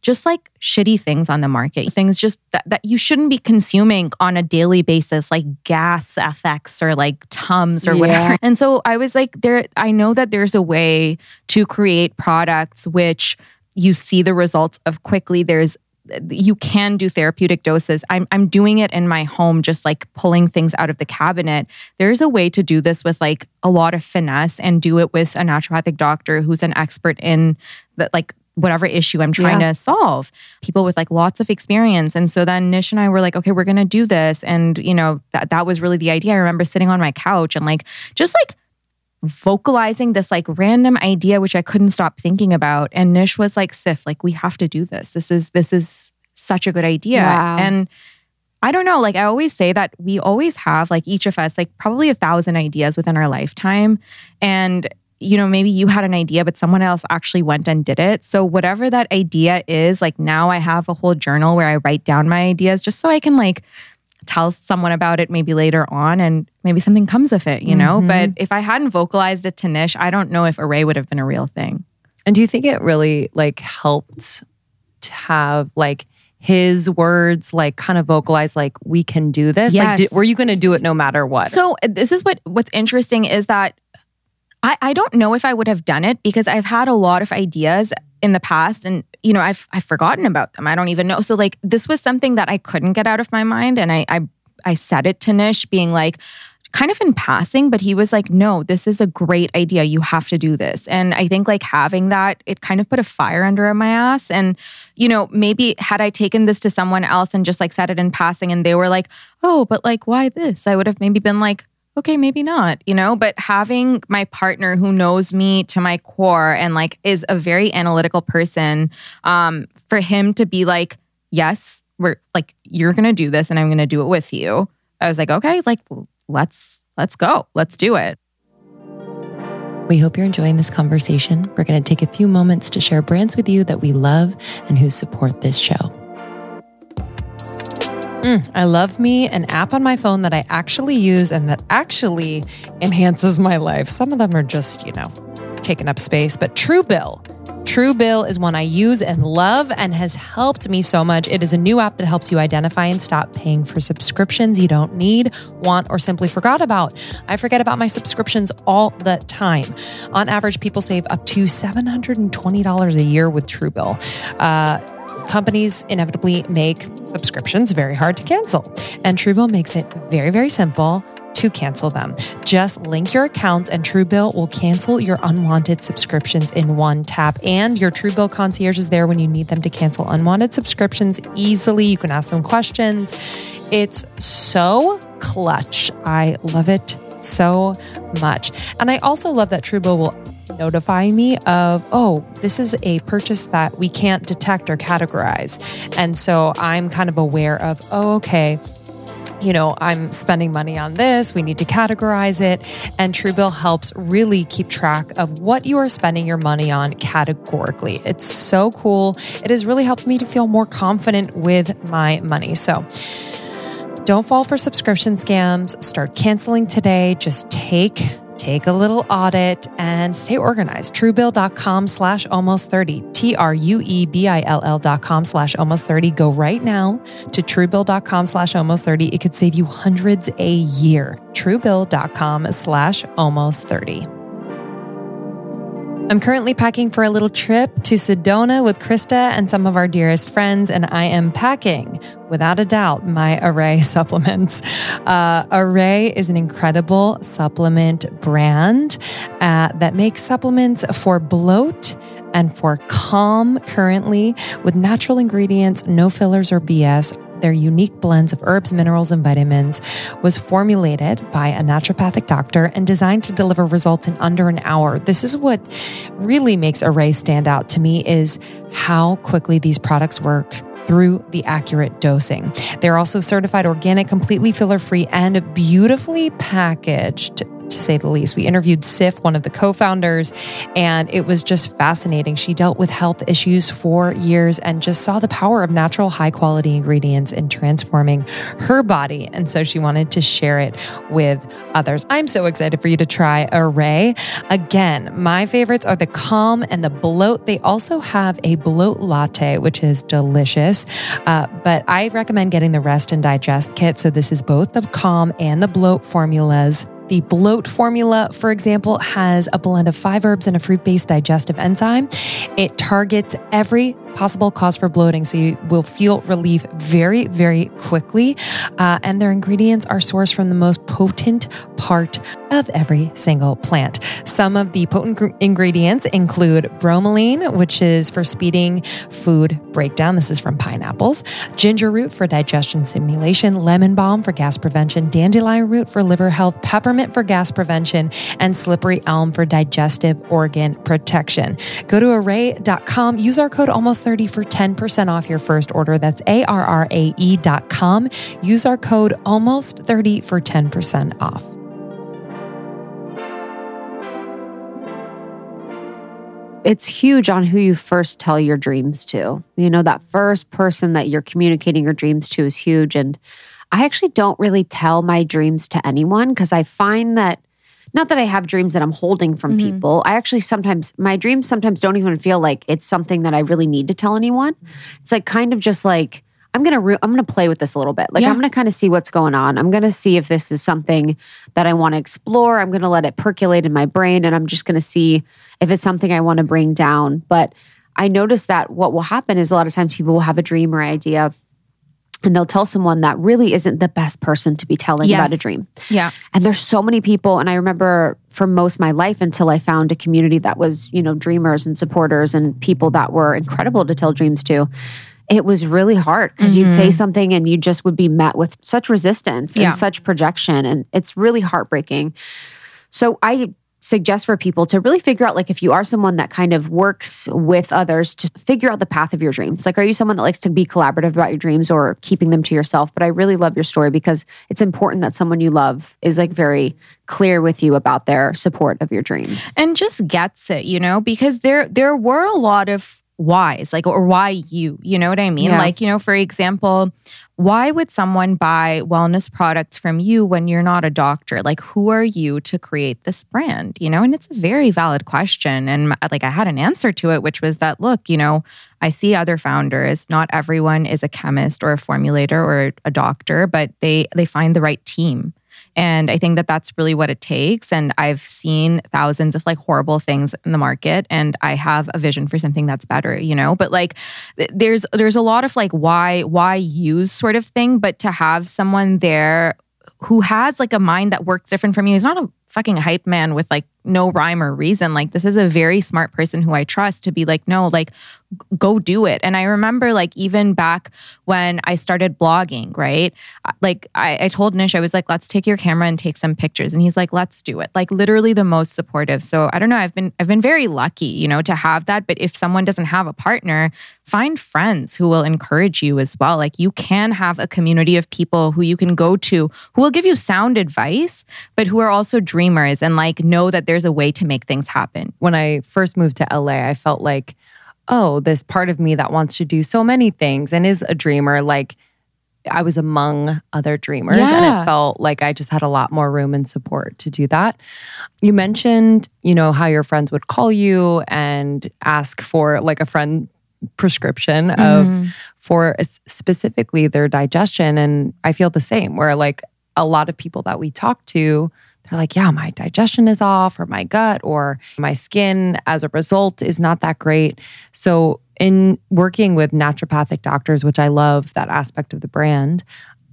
just like shitty things on the market, things just that, that you shouldn't be consuming on a daily basis, like Gas-X or like Tums or yeah. whatever. And so I was like, there, I know that there's a way to create products which you see the results of quickly. There's you can do therapeutic doses. I'm I'm doing it in my home, just like pulling things out of the cabinet. There's a way to do this with like a lot of finesse and do it with a naturopathic doctor who's an expert in the like whatever issue I'm trying yeah. to solve. People with like lots of experience. And so then Nish and I were like, okay, we're gonna do this. And you know, that that was really the idea. I remember sitting on my couch and like just like vocalizing this like random idea which I couldn't stop thinking about. And Nish was like, Sif, like we have to do this. This is this is such a good idea. Wow. And I don't know, like I always say that we always have, like each of us, like probably a thousand ideas within our lifetime. And you know, maybe you had an idea, but someone else actually went and did it. So, whatever that idea is, like now I have a whole journal where I write down my ideas just so I can like tell someone about it maybe later on and maybe something comes of it, you know? Mm-hmm. But if I hadn't vocalized it to Nish, I don't know if Arrae would have been a real thing. And do you think it really like helped to have like his words like kind of vocalize like we can do this yes. like were you going to do it no matter what so this is what what's interesting is that I, I don't know if I would have done it because I've had a lot of ideas in the past and you know I've I've forgotten about them. I don't even know. So like this was something that I couldn't get out of my mind and I I, I said it to Nish being like kind of in passing, but he was like, no, this is a great idea. You have to do this. And I think like having that, it kind of put a fire under my ass. And, you know, maybe had I taken this to someone else and just like said it in passing and they were like, oh, but like, why this? I would have maybe been like, okay, maybe not, you know, but having my partner who knows me to my core and like is a very analytical person, um, for him to be like, yes, we're like, you're going to do this and I'm going to do it with you. I was like, okay, like, let's, let's go. Let's do it. We hope you're enjoying this conversation. We're going to take a few moments to share brands with you that we love and who support this show. Mm, I love me an app on my phone that I actually use and that actually enhances my life. Some of them are just, you know, taking up space, but Truebill. Truebill is one I use and love and has helped me so much. It is a new app that helps you identify and stop paying for subscriptions you don't need, want, or simply forgot about. I forget about my subscriptions all the time. On average, people save up to $720 a year with Truebill. Uh, companies inevitably make subscriptions very hard to cancel. And Truebill makes it very, very simple to cancel them. Just link your accounts and Truebill will cancel your unwanted subscriptions in one tap. And your Truebill concierge is there when you need them to cancel unwanted subscriptions easily. You can ask them questions. It's so clutch. I love it so much. And I also love that Truebill will notify me of, oh, this is a purchase that we can't detect or categorize. And so I'm kind of aware of, oh, okay you know, I'm spending money on this. We need to categorize it. And Truebill helps really keep track of what you are spending your money on categorically. It's so cool. It has really helped me to feel more confident with my money. So, don't fall for subscription scams. Start canceling today. Just take take a little audit and stay organized. Truebill.com slash almost 30. T R U E B I L L dot com slash almost 30. Go right now to truebill.com slash almost 30. It could save you hundreds a year. Truebill.com slash almost 30. I'm currently packing for a little trip to Sedona with Krista and some of our dearest friends, and I am packing, without a doubt, my Arrae supplements. Uh, Arrae is an incredible supplement brand uh, that makes supplements for bloat and for calm currently with natural ingredients, no fillers or BS their unique blends of herbs, minerals, and vitamins, was formulated by a naturopathic doctor and designed to deliver results in under an hour. This is what really makes Arrae stand out to me is how quickly these products work through the accurate dosing. They're also certified organic, completely filler free, and beautifully packaged to say the least. We interviewed Sif, one of the co founders, and it was just fascinating. She dealt with health issues for years and just saw the power of natural, high quality ingredients in transforming her body. And so she wanted to share it with others. I'm so excited for you to try Arrae. Again, my favorites are the Calm and the Bloat. They also have a Bloat Latte, which is delicious. Uh, but I recommend getting the Rest and Digest kit. So this is both the Calm and the Bloat formulas. The bloat formula, for example, has a blend of five herbs and a fruit based digestive enzyme. It targets every possible cause for bloating. So you will feel relief very, very quickly. Uh, and their ingredients are sourced from the most potent part of every single plant. Some of the potent gr- ingredients include bromelain, which is for speeding food breakdown. This is from pineapples, ginger root for digestion stimulation, lemon balm for gas prevention, dandelion root for liver health, peppermint for gas prevention, and slippery elm for digestive organ protection. Go to arrae.com, use our code almost 30 for 10% off your first order. That's A R R A E dot com. Use our code almost 30 for 10% off. It's huge on who you first tell your dreams to. You know, that first person that you're communicating your dreams to is huge. And I actually don't really tell my dreams to anyone because I find that not that I have dreams that I'm holding from Mhm. people. I actually sometimes, my dreams sometimes don't even feel like it's something that I really need to tell anyone. It's like kind of just like, I'm gonna re- I'm gonna play with this a little bit. Like Yeah. I'm gonna kind of see what's going on. I'm gonna see if this is something that I want to explore. I'm gonna let it percolate in my brain, and I'm just gonna see if it's something I want to bring down. But I notice that what will happen is a lot of times people will have a dream or idea, and they'll tell someone that really isn't the best person to be telling Yes. about a dream. Yeah. And there's so many people. And I remember for most of my life until I found a community that was, you know, dreamers and supporters and people that were incredible to tell dreams to. It was really hard because you'd say mm-hmm. something and you just would be met with such resistance Yeah. and such projection. And it's really heartbreaking. So I suggest for people to really figure out like if you are someone that kind of works with others to figure out the path of your dreams. Like are you someone that likes to be collaborative about your dreams or keeping them to yourself? But i really love your story because it's important that someone you love is like very clear with you about their support of your dreams. And just gets it, you know, because there there were a lot of whys, like or why you, you know what I mean? Yeah. Like, you know, for example, why would someone buy wellness products from you when you're not a doctor? Like, who are you to create this brand? You know, and it's a very valid question. And like, I had an answer to it, which was that, look, you know, I see other founders. Not everyone is a chemist or a formulator or a doctor, but they they find the right team. And I think that that's really what it takes. And I've seen thousands of like horrible things in the market, and I have a vision for something that's better, you know. But like, there's there's a lot of like why why use sort of thing, but to have someone there who has like a mind that works different from you is not a fucking hype man with like no rhyme or reason. Like this is a very smart person who I trust to be like, no, like go do it. And I remember like even back when I started blogging, right? Like I, I told Nish, I was like, let's take your camera and take some pictures. And he's like, let's do it. Like literally the most supportive. So I don't know. I've been I've been very lucky, you know, to have that. But if someone doesn't have a partner, find friends who will encourage you as well. Like you can have a community of people who you can go to who will give you sound advice, but who are also dreamers and like know that there's a way to make things happen. when I first moved to LA, I felt like, oh, this part of me that wants to do so many things and is a dreamer, like I was among other dreamers. And Yeah. it felt like I just had a lot more room and support to do that. You mentioned, you know, how your friends would call you and ask for like a friend prescription of mm-hmm. for specifically their digestion. And I feel the same, where like a lot of people that we talk to, they're like, yeah, my digestion is off, or my gut, or my skin as a result is not that great. So, in working with naturopathic doctors, which I love that aspect of the brand,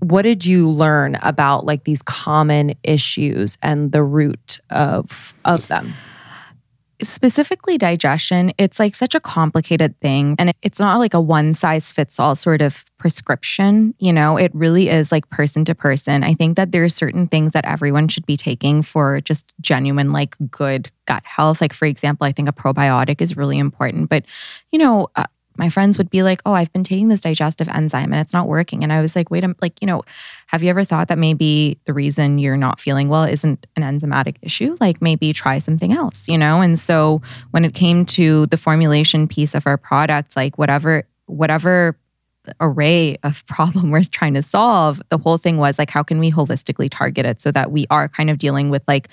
what did you learn about like these common issues and the root of of them? Specifically digestion, it's like such a complicated thing. And it's not like a one size fits all sort of prescription. You know, it really is like person to person. I think that there are certain things that everyone should be taking for just genuine, like good gut health. Like, for example, I think a probiotic is really important. But, you know, uh, my friends would be like, "Oh, I've been taking this digestive enzyme and it's not working." And I was like, "Wait, I'm like, you know, have you ever thought that maybe the reason you're not feeling well isn't an enzymatic issue? Like maybe try something else, you know?" And so when it came to the formulation piece of our product, like whatever whatever array of problem we're trying to solve, the whole thing was like how can we holistically target it so that we are kind of dealing with like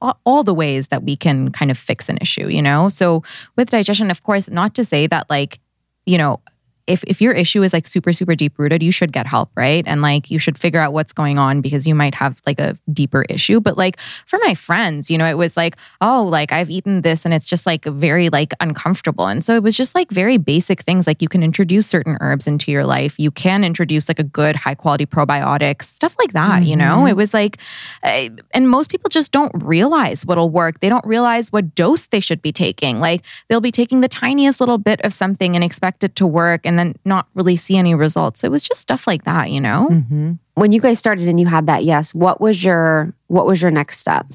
all the ways that we can kind of fix an issue, you know? So with digestion, of course, not to say that like, you know, if if your issue is like super super deep rooted you should get help right? And like you should figure out what's going on because you might have like a deeper issue. But like for my friends you know it was like oh like i've eaten this and it's just like very like uncomfortable. And so it was just like very basic things like you can introduce certain herbs into your life. You can introduce like a good high quality probiotics stuff like that mm-hmm. you know? Mm-hmm. it was like uh, and most people just don't realize what'll work. They don't realize what dose they should be taking. Like they'll be taking the tiniest little bit of something and expect it to work and then not really see any results. It was just stuff like that, you know. Mm-hmm. When you guys started and you had that yes, what was your what was your next step?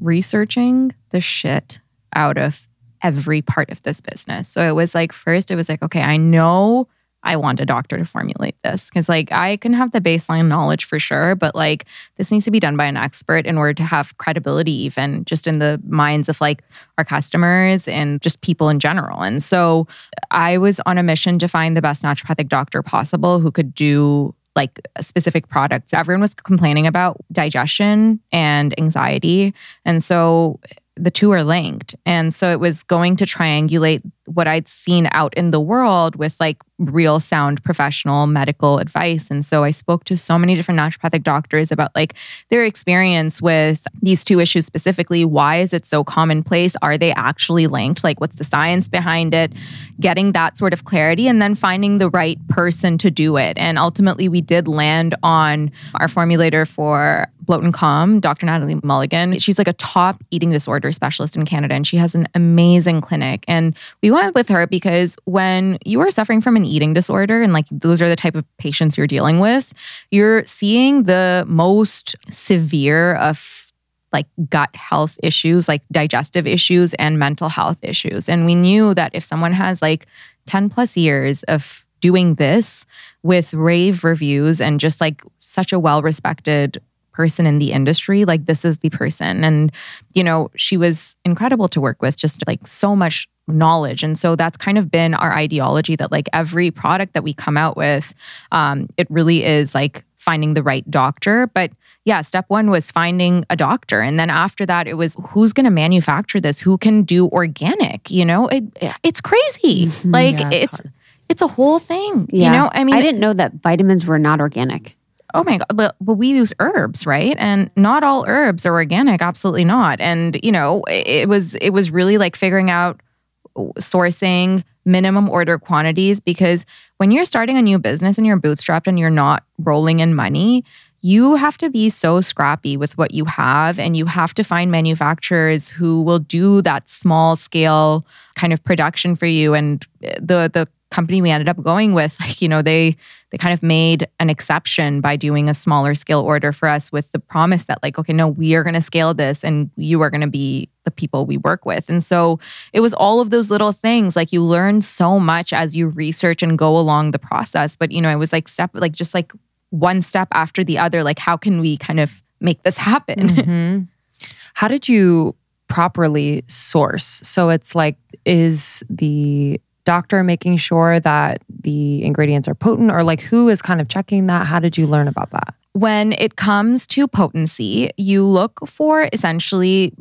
Researching the shit out of every part of this business. So it was like first it was like okay, I know I want a doctor to formulate this because, like, I can have the baseline knowledge for sure, but like, this needs to be done by an expert in order to have credibility, even just in the minds of like our customers and just people in general. And so I was on a mission to find the best naturopathic doctor possible who could do like specific products. Everyone was complaining about digestion and anxiety. And so the two are linked. And so it was going to triangulate what I'd seen out in the world with like real sound professional medical advice. And so I spoke to so many different naturopathic doctors about like their experience with these two issues specifically. Why is it so commonplace? Are they actually linked? Like, what's the science behind it? Getting that sort of clarity and then finding the right person to do it. And ultimately, we did land on our formulator for Bloat and Calm, Dr. Natalie Mulligan. She's like a top eating disorder specialist in Canada, and she has an amazing clinic. And we went with her because when you are suffering from an eating disorder and like those are the type of patients you're dealing with, you're seeing the most severe of like gut health issues, like digestive issues and mental health issues. And we knew that if someone has like 10 plus years of doing this with rave reviews and just like such a well respected person in the industry, like this is the person. And, you know, she was incredible to work with, just like so much knowledge. And so that's kind of been our ideology that like every product that we come out with, um, it really is like finding the right doctor. But yeah, step one was finding a doctor. And then after that, it was who's going to manufacture this? Who can do organic? You know, it, it's crazy. Mm-hmm. Like yeah, it's, it's, it's a whole thing. Yeah. You know, I mean, I didn't know that vitamins were not organic oh my god but, but we use herbs right and not all herbs are organic absolutely not and you know it was it was really like figuring out sourcing minimum order quantities because when you're starting a new business and you're bootstrapped and you're not rolling in money you have to be so scrappy with what you have and you have to find manufacturers who will do that small scale kind of production for you. And the the company we ended up going with like you know they they kind of made an exception by doing a smaller scale order for us with the promise that like okay no we are going to scale this and you are going to be the people we work with. And so it was all of those little things like you learn so much as you research and go along the process. But you know it was like step like just like one step after the other like how can we kind of make this happen? Mm-hmm. how did you properly source? So it's like is the doctor making sure that the ingredients are potent or like who is kind of checking that? How did you learn about that? When it comes to potency, you look for essentially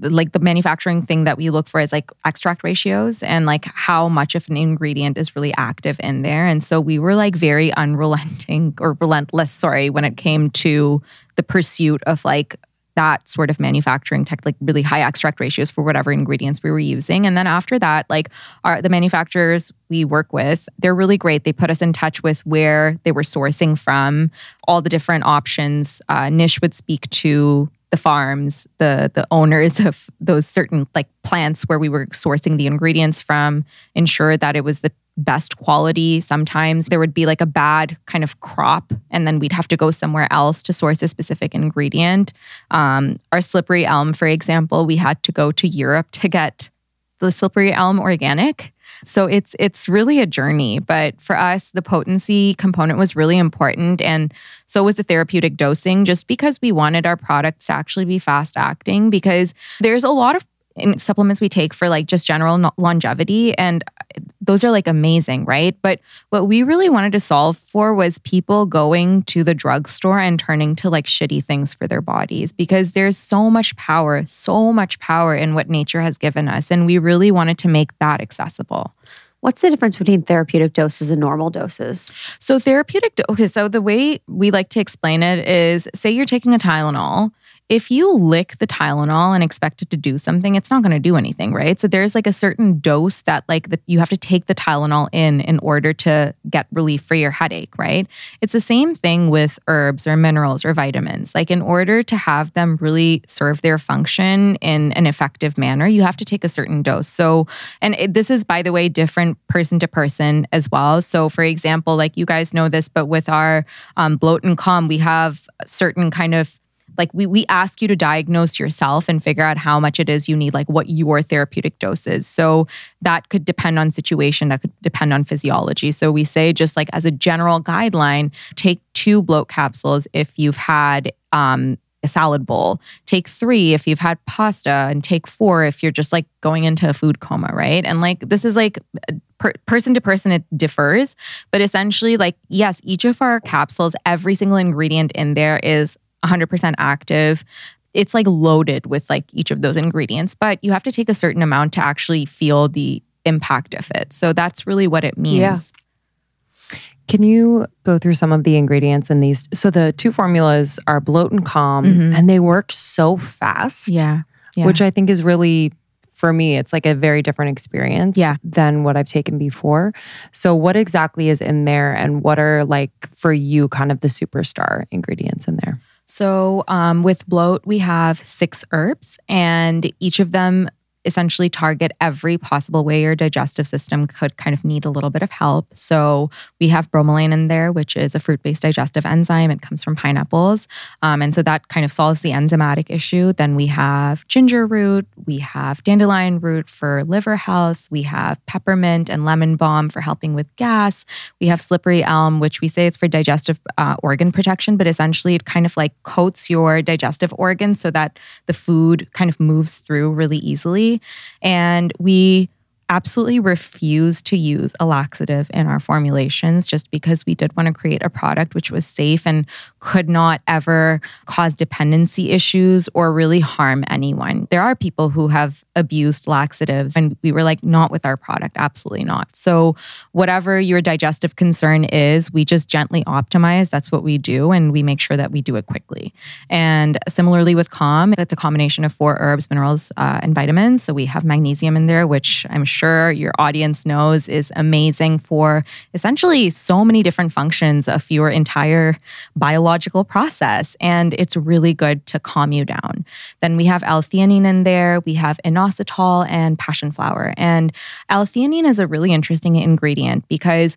like the manufacturing thing that we look for is like extract ratios and like how much of an ingredient is really active in there. And so we were like very unrelenting or relentless, sorry, when it came to the pursuit of like that sort of manufacturing tech, like really high extract ratios for whatever ingredients we were using. And then after that, like our the manufacturers we work with, they're really great. They put us in touch with where they were sourcing from, all the different options. Uh, Nish would speak to the farms, the the owners of those certain like plants where we were sourcing the ingredients from, ensure that it was the best quality. Sometimes there would be like a bad kind of crop, and then we'd have to go somewhere else to source a specific ingredient. Um, our slippery elm, for example, we had to go to Europe to get the slippery elm organic. So it's it's really a journey, but for us the potency component was really important and so was the therapeutic dosing just because we wanted our products to actually be fast acting because there's a lot of supplements we take for like just general longevity and uh, those are like amazing right but what we really wanted to solve for was people going to the drugstore and turning to like shitty things for their bodies because there's so much power so much power in what nature has given us and we really wanted to make that accessible What's the difference between therapeutic doses and normal doses? So, therapeutic, okay, so the way we like to explain it is say you're taking a Tylenol if you lick the Tylenol and expect it to do something, it's not going to do anything, right? So there's like a certain dose that like that you have to take the Tylenol in in order to get relief for your headache, right? It's the same thing with herbs or minerals or vitamins. Like in order to have them really serve their function in an effective manner, you have to take a certain dose. So, and it, this is by the way different person to person as well. So, for example, like you guys know this, but with our um, bloat and calm, we have certain kind of like we we ask you to diagnose yourself and figure out how much it is you need like what your therapeutic dose is so that could depend on situation that could depend on physiology so we say just like as a general guideline take two bloat capsules if you've had um, a salad bowl. Take three if you've had pasta, and take four if you're just like going into a food coma, right? And like this is like per- person to person, it differs. But essentially, like, yes, each of our capsules, every single ingredient in there is 100% active. It's like loaded with like each of those ingredients, but you have to take a certain amount to actually feel the impact of it. So that's really what it means. Yeah. Can you go through some of the ingredients in these? So the two formulas are bloat and calm, mm-hmm. and they work so fast. Yeah. yeah. Which I think is really for me, it's like a very different experience yeah. than what I've taken before. So, what exactly is in there, and what are like for you kind of the superstar ingredients in there? So, um, with bloat, we have six herbs, and each of them essentially target every possible way your digestive system could kind of need a little bit of help. So we have bromelain in there, which is a fruit based digestive enzyme. It comes from pineapples. Um, and so that kind of solves the enzymatic issue. Then we have ginger root, we have dandelion root for liver health, we have peppermint and lemon balm for helping with gas. We have slippery elm, which we say it's for digestive uh, organ protection, but essentially it kind of like coats your digestive organs so that the food kind of moves through really easily. And we absolutely refused to use a laxative in our formulations just because we did want to create a product which was safe and could not ever cause dependency issues or really harm anyone. There are people who have abused laxatives and we were like not with our product absolutely not. So whatever your digestive concern is, we just gently optimize. That's what we do and we make sure that we do it quickly. And similarly with calm, it's a combination of four herbs, minerals uh, and vitamins. So we have magnesium in there which I'm sure sure your audience knows is amazing for essentially so many different functions of your entire biological process. And it's really good to calm you down. Then we have L theanine in there, we have inositol and passion flower. And L theanine is a really interesting ingredient because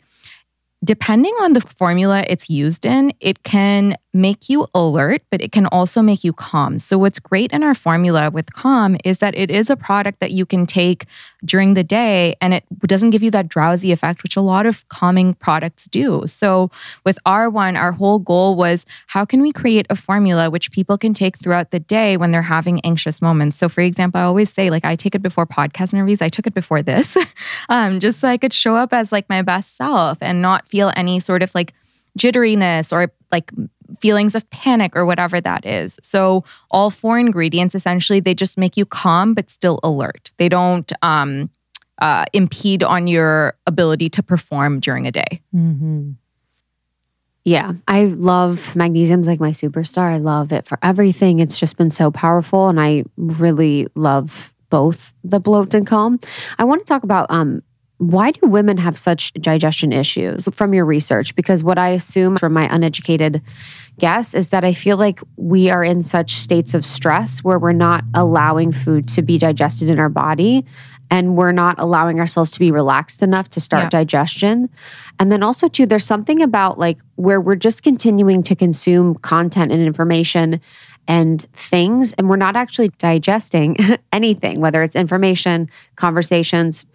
depending on the formula it's used in, it can make you alert, but it can also make you calm. So, what's great in our formula with Calm is that it is a product that you can take during the day and it doesn't give you that drowsy effect, which a lot of calming products do. So, with our one, our whole goal was how can we create a formula which people can take throughout the day when they're having anxious moments? So, for example, I always say, like, I take it before podcast interviews, I took it before this, um, just so I could show up as like my best self and not feel any sort of like jitteriness or like feelings of panic or whatever that is. So all four ingredients essentially they just make you calm but still alert. They don't um, uh, impede on your ability to perform during a day. Mm-hmm. Yeah, I love magnesium's like my superstar. I love it for everything. It's just been so powerful, and I really love both the bloat and calm. I want to talk about um, why do women have such digestion issues from your research? Because what I assume from my uneducated guess is that I feel like we are in such states of stress where we're not allowing food to be digested in our body and we're not allowing ourselves to be relaxed enough to start Yeah. digestion. And then also too there's something about like where we're just continuing to consume content and information and things and we're not actually digesting anything whether it's information, conversations,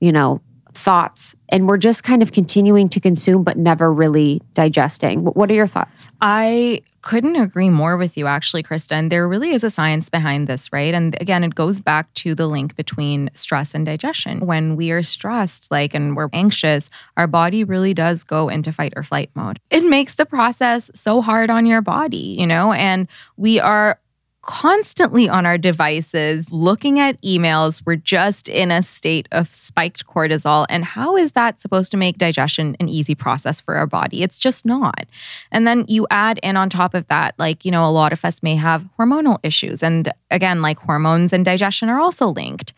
you know, thoughts and we're just kind of continuing to consume but never really digesting. What are your thoughts? I couldn't agree more with you, actually, Krista. There really is a science behind this, right? And again, it goes back to the link between stress and digestion. When we are stressed, like, and we're anxious, our body really does go into fight or flight mode. It makes the process so hard on your body, you know, and we are constantly on our devices looking at emails. We're just in a state of spiked cortisol. And how is that supposed to make digestion an easy process for our body? It's just not. And then you add in on top of that, like, you know, a lot of us may have hormonal issues. And again, like hormones and digestion are also linked.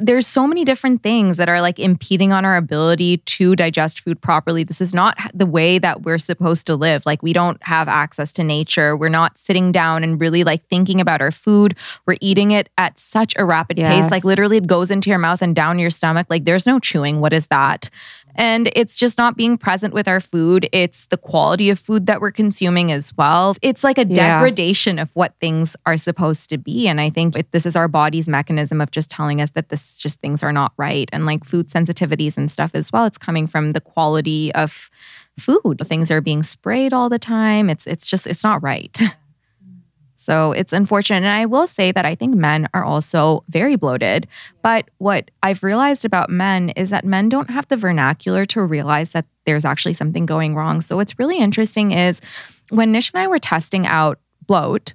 There's so many different things that are like impeding on our ability to digest food properly. This is not the way that we're supposed to live. Like, we don't have access to nature. We're not sitting down and really like thinking about our food. We're eating it at such a rapid pace. Like, literally, it goes into your mouth and down your stomach. Like, there's no chewing. What is that? And it's just not being present with our food. It's the quality of food that we're consuming as well. It's like a Yeah. degradation of what things are supposed to be. And I think it- this is our body's mechanism of just telling us that this just things are not right. And like food sensitivities and stuff as well. It's coming from the quality of food. Things are being sprayed all the time. It's it's just it's not right. So it's unfortunate. And I will say that I think men are also very bloated. But what I've realized about men is that men don't have the vernacular to realize that there's actually something going wrong. So what's really interesting is when Nish and I were testing out bloat,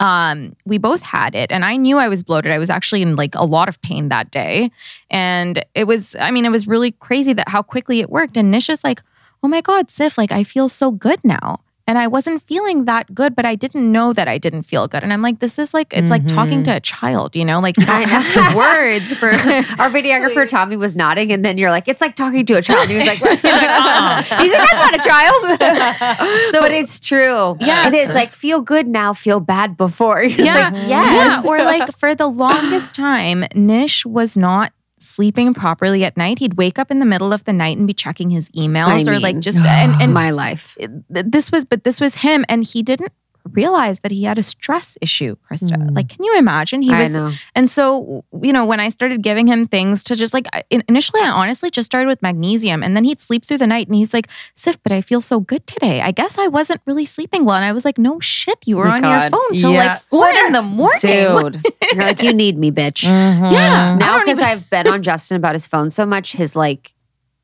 um, we both had it and I knew I was bloated. I was actually in like a lot of pain that day. And it was, I mean, it was really crazy that how quickly it worked. And Nish is like, oh my God, Sif, like I feel so good now. And I wasn't feeling that good, but I didn't know that I didn't feel good. And I'm like, this is like, it's like talking mm-hmm. to a child, you know? Like you don't have the words for Our videographer Tommy was nodding, and then you're like, "It's like talking to a child." He was like, "He's like, "Uh-uh." he's like, I'm not a child." but it's true. Yeah. it is like feel good now, feel bad before. You're Yeah. like, yes. Yeah. Or like for the longest time, Nish was not sleeping properly at night. He'd wake up in the middle of the night and be checking his emails I or like just and, and my life. this was but this was him and he didn't realize that he had a stress issue krista Mm. like can you imagine he I was know. and so you know when i started giving him things to just like initially i honestly just started with magnesium and then he'd sleep through the night and he's like sif but i feel so good today i guess i wasn't really sleeping well and i was like no shit you were on your phone till Yeah. like four in the morning Dude, you're like, you need me, bitch. Mhm. Yeah. Now, because even- I've been on Justin about his phone so much, his like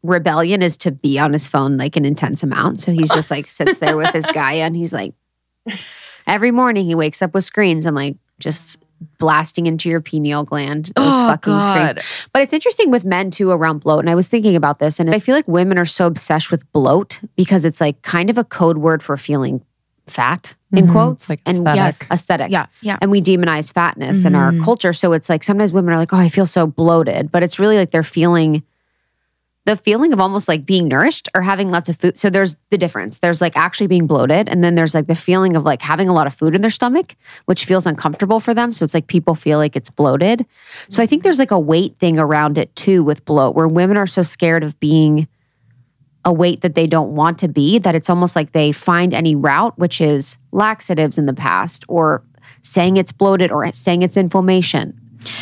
rebellion is to be on his phone like an intense amount. So he's just like sits there with his guy and he's like, every morning he wakes up with screens and like just blasting into your pineal gland those Oh, fucking God. screens. But it's interesting with men too around bloat. And I was thinking about this, and I feel like women are so obsessed with bloat because it's like kind of a code word for feeling fat in Mhm. quotes Like and aesthetic. yes, aesthetic yeah yeah and we demonize fatness in our Mhm. culture. So it's like sometimes women are like, "Oh, I feel so bloated," but it's really like they're feeling the feeling of almost like being nourished or having lots of food. So there's the difference. There's like actually being bloated, and then there's like the feeling of like having a lot of food in their stomach, which feels uncomfortable for them. So it's like people feel like it's bloated. So I think there's like a weight thing around it too with bloat, where women are so scared of being a weight that they don't want to be that it's almost like they find any route, which is laxatives in the past or saying it's bloated or saying it's inflammation.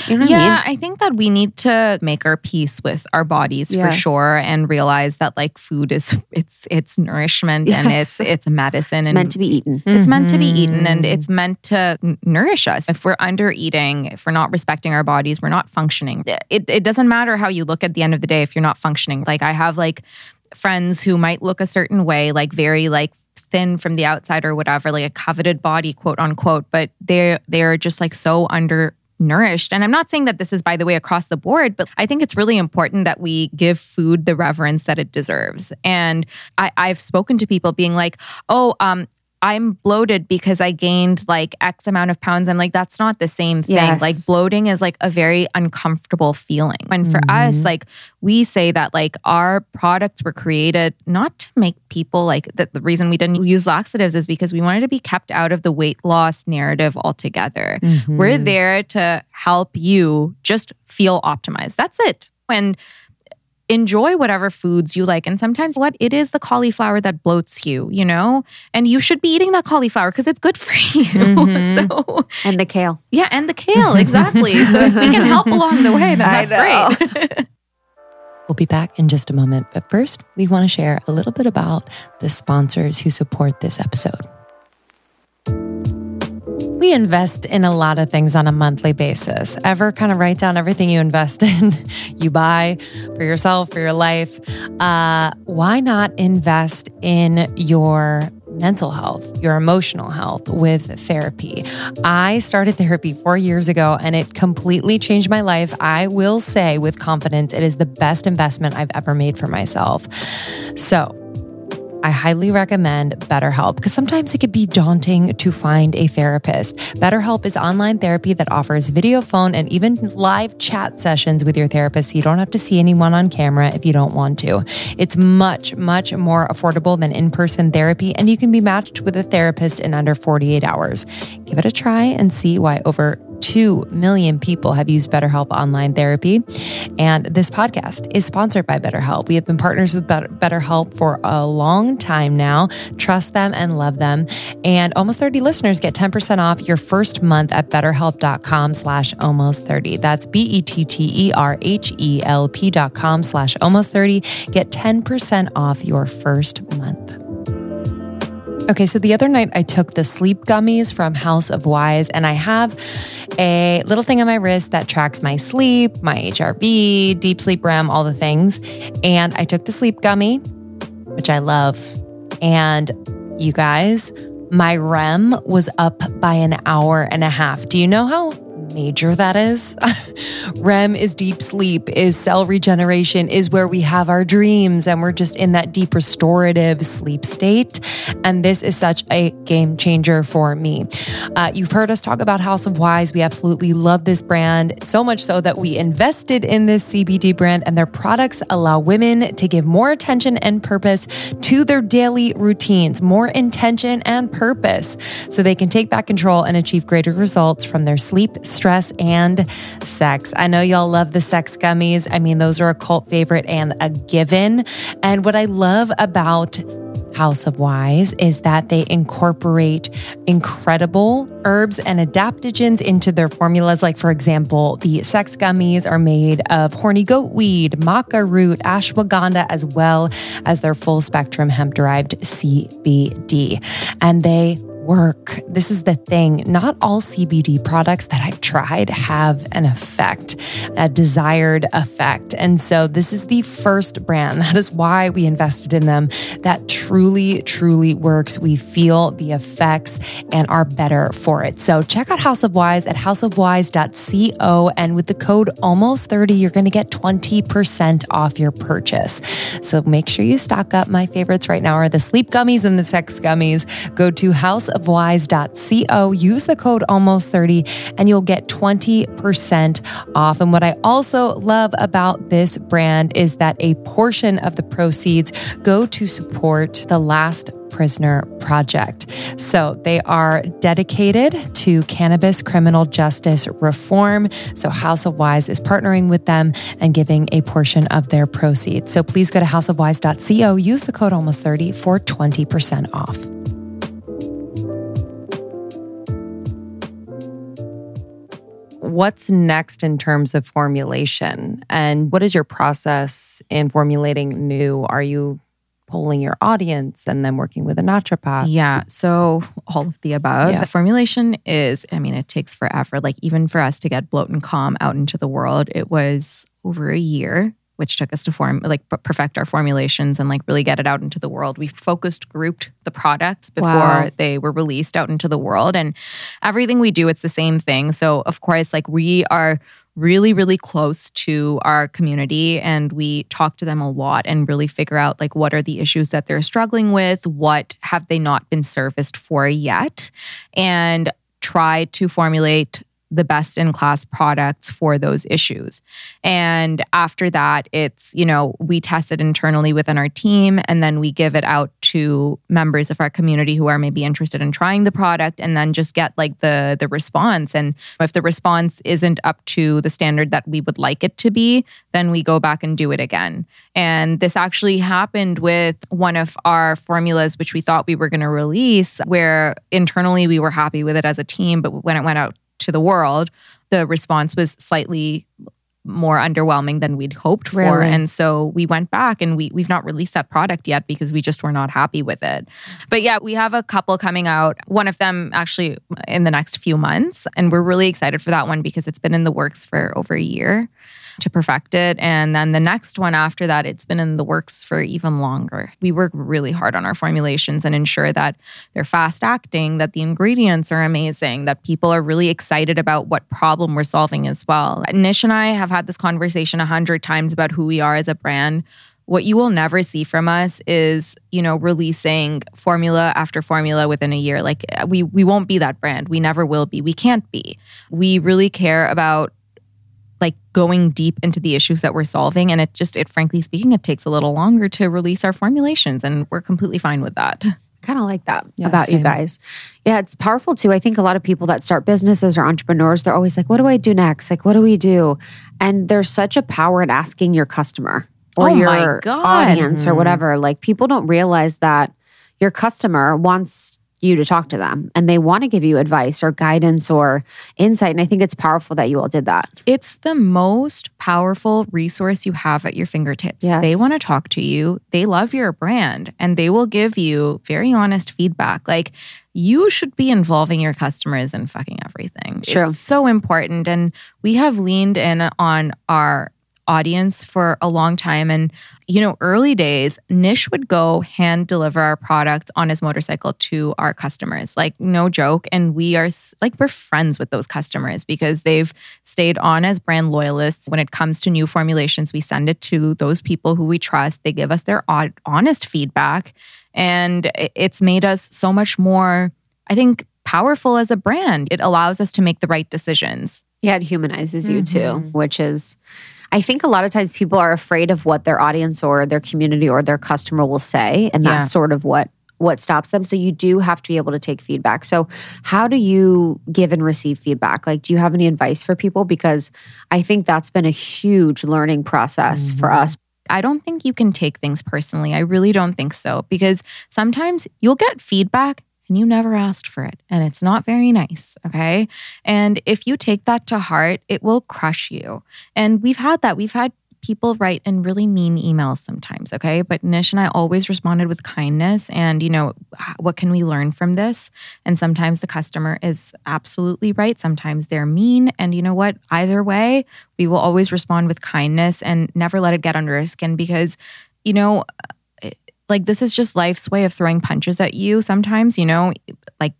You know what I yeah, mean? I think that we need to make our peace with our bodies for sure and realize that like food is it's it's nourishment and Yes. it's it's medicine It's and meant to be eaten. it's meant to be eaten and Mhm. it's meant to n- nourish us. If we're under eating, if we're not respecting our bodies, we're not functioning. It it doesn't matter how you look at the end of the day if you're not functioning. Like I have like friends who might look a certain way, like very like thin from the outside or whatever, like a coveted body, quote unquote, but they're they're just like so under nourished. And I'm not saying that this is by the way across the board, but I think it's really important that we give food the reverence that it deserves. And I, I've spoken to people being like, oh, um, I'm bloated because I gained like X amount of pounds. I'm like, that's not the same thing. Yes. Like bloating is like a very uncomfortable feeling. And for us, Mhm. like we say that like our products were created not to make people like that the reason we didn't use laxatives is because we wanted to be kept out of the weight loss narrative altogether. We're Mhm. there to help you just feel optimized. That's it. And enjoy whatever foods you like. And sometimes what it is the cauliflower that bloats you, you know? And you should be eating that cauliflower because it's good for you. Mhm. So And the kale. yeah, and the kale, exactly. so if we can help along the way, then that's great. We'll be back in just a moment. But first, we want to share a little bit about the sponsors who support this episode. We invest in a lot of things on a monthly basis. Ever kind of write down everything you invest in, you buy for yourself, for your life? Uh, why not invest in your mental health, your emotional health with therapy? I started therapy four years ago and it completely changed my life. I will say with confidence, it is the best investment I've ever made for myself. So, I highly recommend BetterHelp because sometimes it can be daunting to find a therapist. BetterHelp is online therapy that offers video, phone, and even live chat sessions with your therapist. So you don't have to see anyone on camera if you don't want to. It's much, much more affordable than in person therapy, and you can be matched with a therapist in under 48 hours. Give it a try and see why over 2 million people have used BetterHelp online therapy. And this podcast is sponsored by BetterHelp. We have been partners with BetterHelp for a long time now. Trust them and love them. And almost 30 listeners get 10% off your first month at betterhelp.com slash almost 30. That's B-E-T-T-E-R-H-E-L-P dot com slash almost 30. Get 10% off your first month. Okay, so the other night I took the sleep gummies from House of Wise, and I have a little thing on my wrist that tracks my sleep, my HRV, deep sleep REM, all the things. And I took the sleep gummy, which I love. And you guys, my REM was up by an hour and a half. Do you know how major that is? REM is deep sleep, is cell regeneration, is where we have our dreams and we're just in that deep restorative sleep state. And this is such a game changer for me. Uh, you've heard us talk about House of Wise. We absolutely love this brand, so much so that we invested in this CBD brand, and their products allow women to give more attention and purpose to their daily routines, more intention and purpose, so they can take back control and achieve greater results from their sleep, stress, and sex. I know y'all love the sex gummies. I mean, those are a cult favorite and a given. And what I love about House of Wise is that they incorporate incredible herbs and adaptogens into their formulas. Like, for example, the sex gummies are made of horny goat weed, maca root, ashwagandha, as well as their full spectrum hemp derived CBD. And they work. This is the thing. Not all CBD products that I've tried have an effect, a desired effect. And so this is the first brand. That is why we invested in them that truly, truly works. We feel the effects and are better for it. So check out House of Wise at houseofwise.co. And with the code almost 30, you're going to get 20% off your purchase. So make sure you stock up. My favorites right now are the sleep gummies and the sex gummies. Go to houseofwise.co, use the code almost 30, and you'll get 20% off. And what I also love about this brand is that a portion of the proceeds go to support the last Prisoner Project. So they are dedicated to cannabis criminal justice reform. So House of Wise is partnering with them and giving a portion of their proceeds. So please go to houseofwise.co, use the code almost 30 for 20% off. What's next in terms of formulation? And what is your process in formulating new? Are you polling your audience and then working with a naturopath? Yeah. So all of the above. Yeah. The formulation is, I mean, it takes forever. Like even for us to get bloat and calm out into the world, it was over a year, which took us to form like perfect our formulations and like really get it out into the world. We focused grouped the products before Wow. they were released out into the world. And everything we do, it's the same thing. So of course, like we are really, really close to our community and we talk to them a lot and really figure out like what are the issues that they're struggling with, what have they not been serviced for yet, and try to formulate the best in class products for those issues. And after that, it's, you know, we test it internally within our team and then we give it out to members of our community who are maybe interested in trying the product and then just get like the the response and if the response isn't up to the standard that we would like it to be, then we go back and do it again. And this actually happened with one of our formulas which we thought we were going to release where internally we were happy with it as a team, but when it went out to the world, the response was slightly more underwhelming than we'd hoped for. Really? And so we went back and we we've not released that product yet because we just were not happy with it. But yeah, we have a couple coming out. One of them actually in the next few months. And we're really excited for that one because it's been in the works for over a year to perfect it. And then the next one after that, it's been in the works for even longer. We work really hard on our formulations and ensure that they're fast acting, that the ingredients are amazing, that people are really excited about what problem we're solving as well. Nish and I have had this conversation a hundred times about who we are as a brand what you will never see from us is you know releasing formula after formula within a year like uh, we we won't be that brand we never will be we can't be we really care about like going deep into the issues that we're solving and it just it frankly speaking it takes a little longer to release our formulations and we're completely fine with that kind of like that Yeah, about you guys. Yeah, it's powerful too. I think a lot of people that start businesses or entrepreneurs, they're always like, what do I do next? Like, what do we do? And there's such a power in asking your customer or Oh your God. audience or Mhm. whatever. Like, people don't realize that your customer wants you to talk to them and they want to give you advice or guidance or insight. And I think it's powerful that you all did that. it's the most powerful resource you have at your fingertips Yes. they want to talk to you they love your brand and they will give you very honest feedback like you should be involving your customers in fucking everything True. it's so important and we have leaned in on our audience for a long time. And you know early days nish would go hand deliver our product on his motorcycle to our customers. Like no joke. And we are like we're friends with those customers because they've stayed on as brand loyalists. When it comes to new formulations we send it to those people who we trust. They give us their honest feedback. And it's made us so much more i think powerful as a brand. It allows us to make the right decisions. Yeah, it humanizes you too, Mhm. which is, I think a lot of times people are afraid of what their audience or their community or their customer will say, and Yeah. that's sort of what what stops them. So you do have to be able to take feedback. So how do you give and receive feedback? Like, do you have any advice for people? Because I think that's been a huge learning process for Mhm. us. I don't think you can take things personally. I really don't think so because sometimes you'll get feedback and you never asked for it and it's not very nice. Okay. And if you take that to heart, it will crush you. And we've had that. We've had people write in really mean emails sometimes. Okay. But Nish and I always responded with kindness and, you know, what can we learn from this? And sometimes the customer is absolutely right. Sometimes they're mean. And you know what? Either way, we will always respond with kindness and never let it get under our skin because, you know, like this is just life's way of throwing punches at you sometimes, you know, like